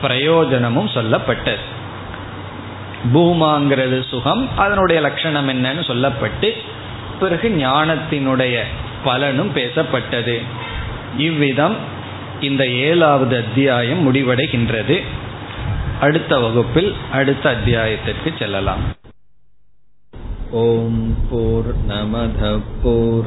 பிரயோஜனமும் சொல்லப்பட்டது. பூமாங்கிறது சுகம் அதனுடைய லட்சணம் என்னன்னு சொல்லப்பட்டு பிறகு ஞானத்தினுடைய பலனும் பேசப்பட்டது. இவ்விதம் இந்த ஏழாவது அத்தியாயம் முடிவடைகின்றது. அடுத்த வகுப்பில் அடுத்த அத்தியாயத்திற்கு செல்லலாம். ஓம் போர் நமத போர்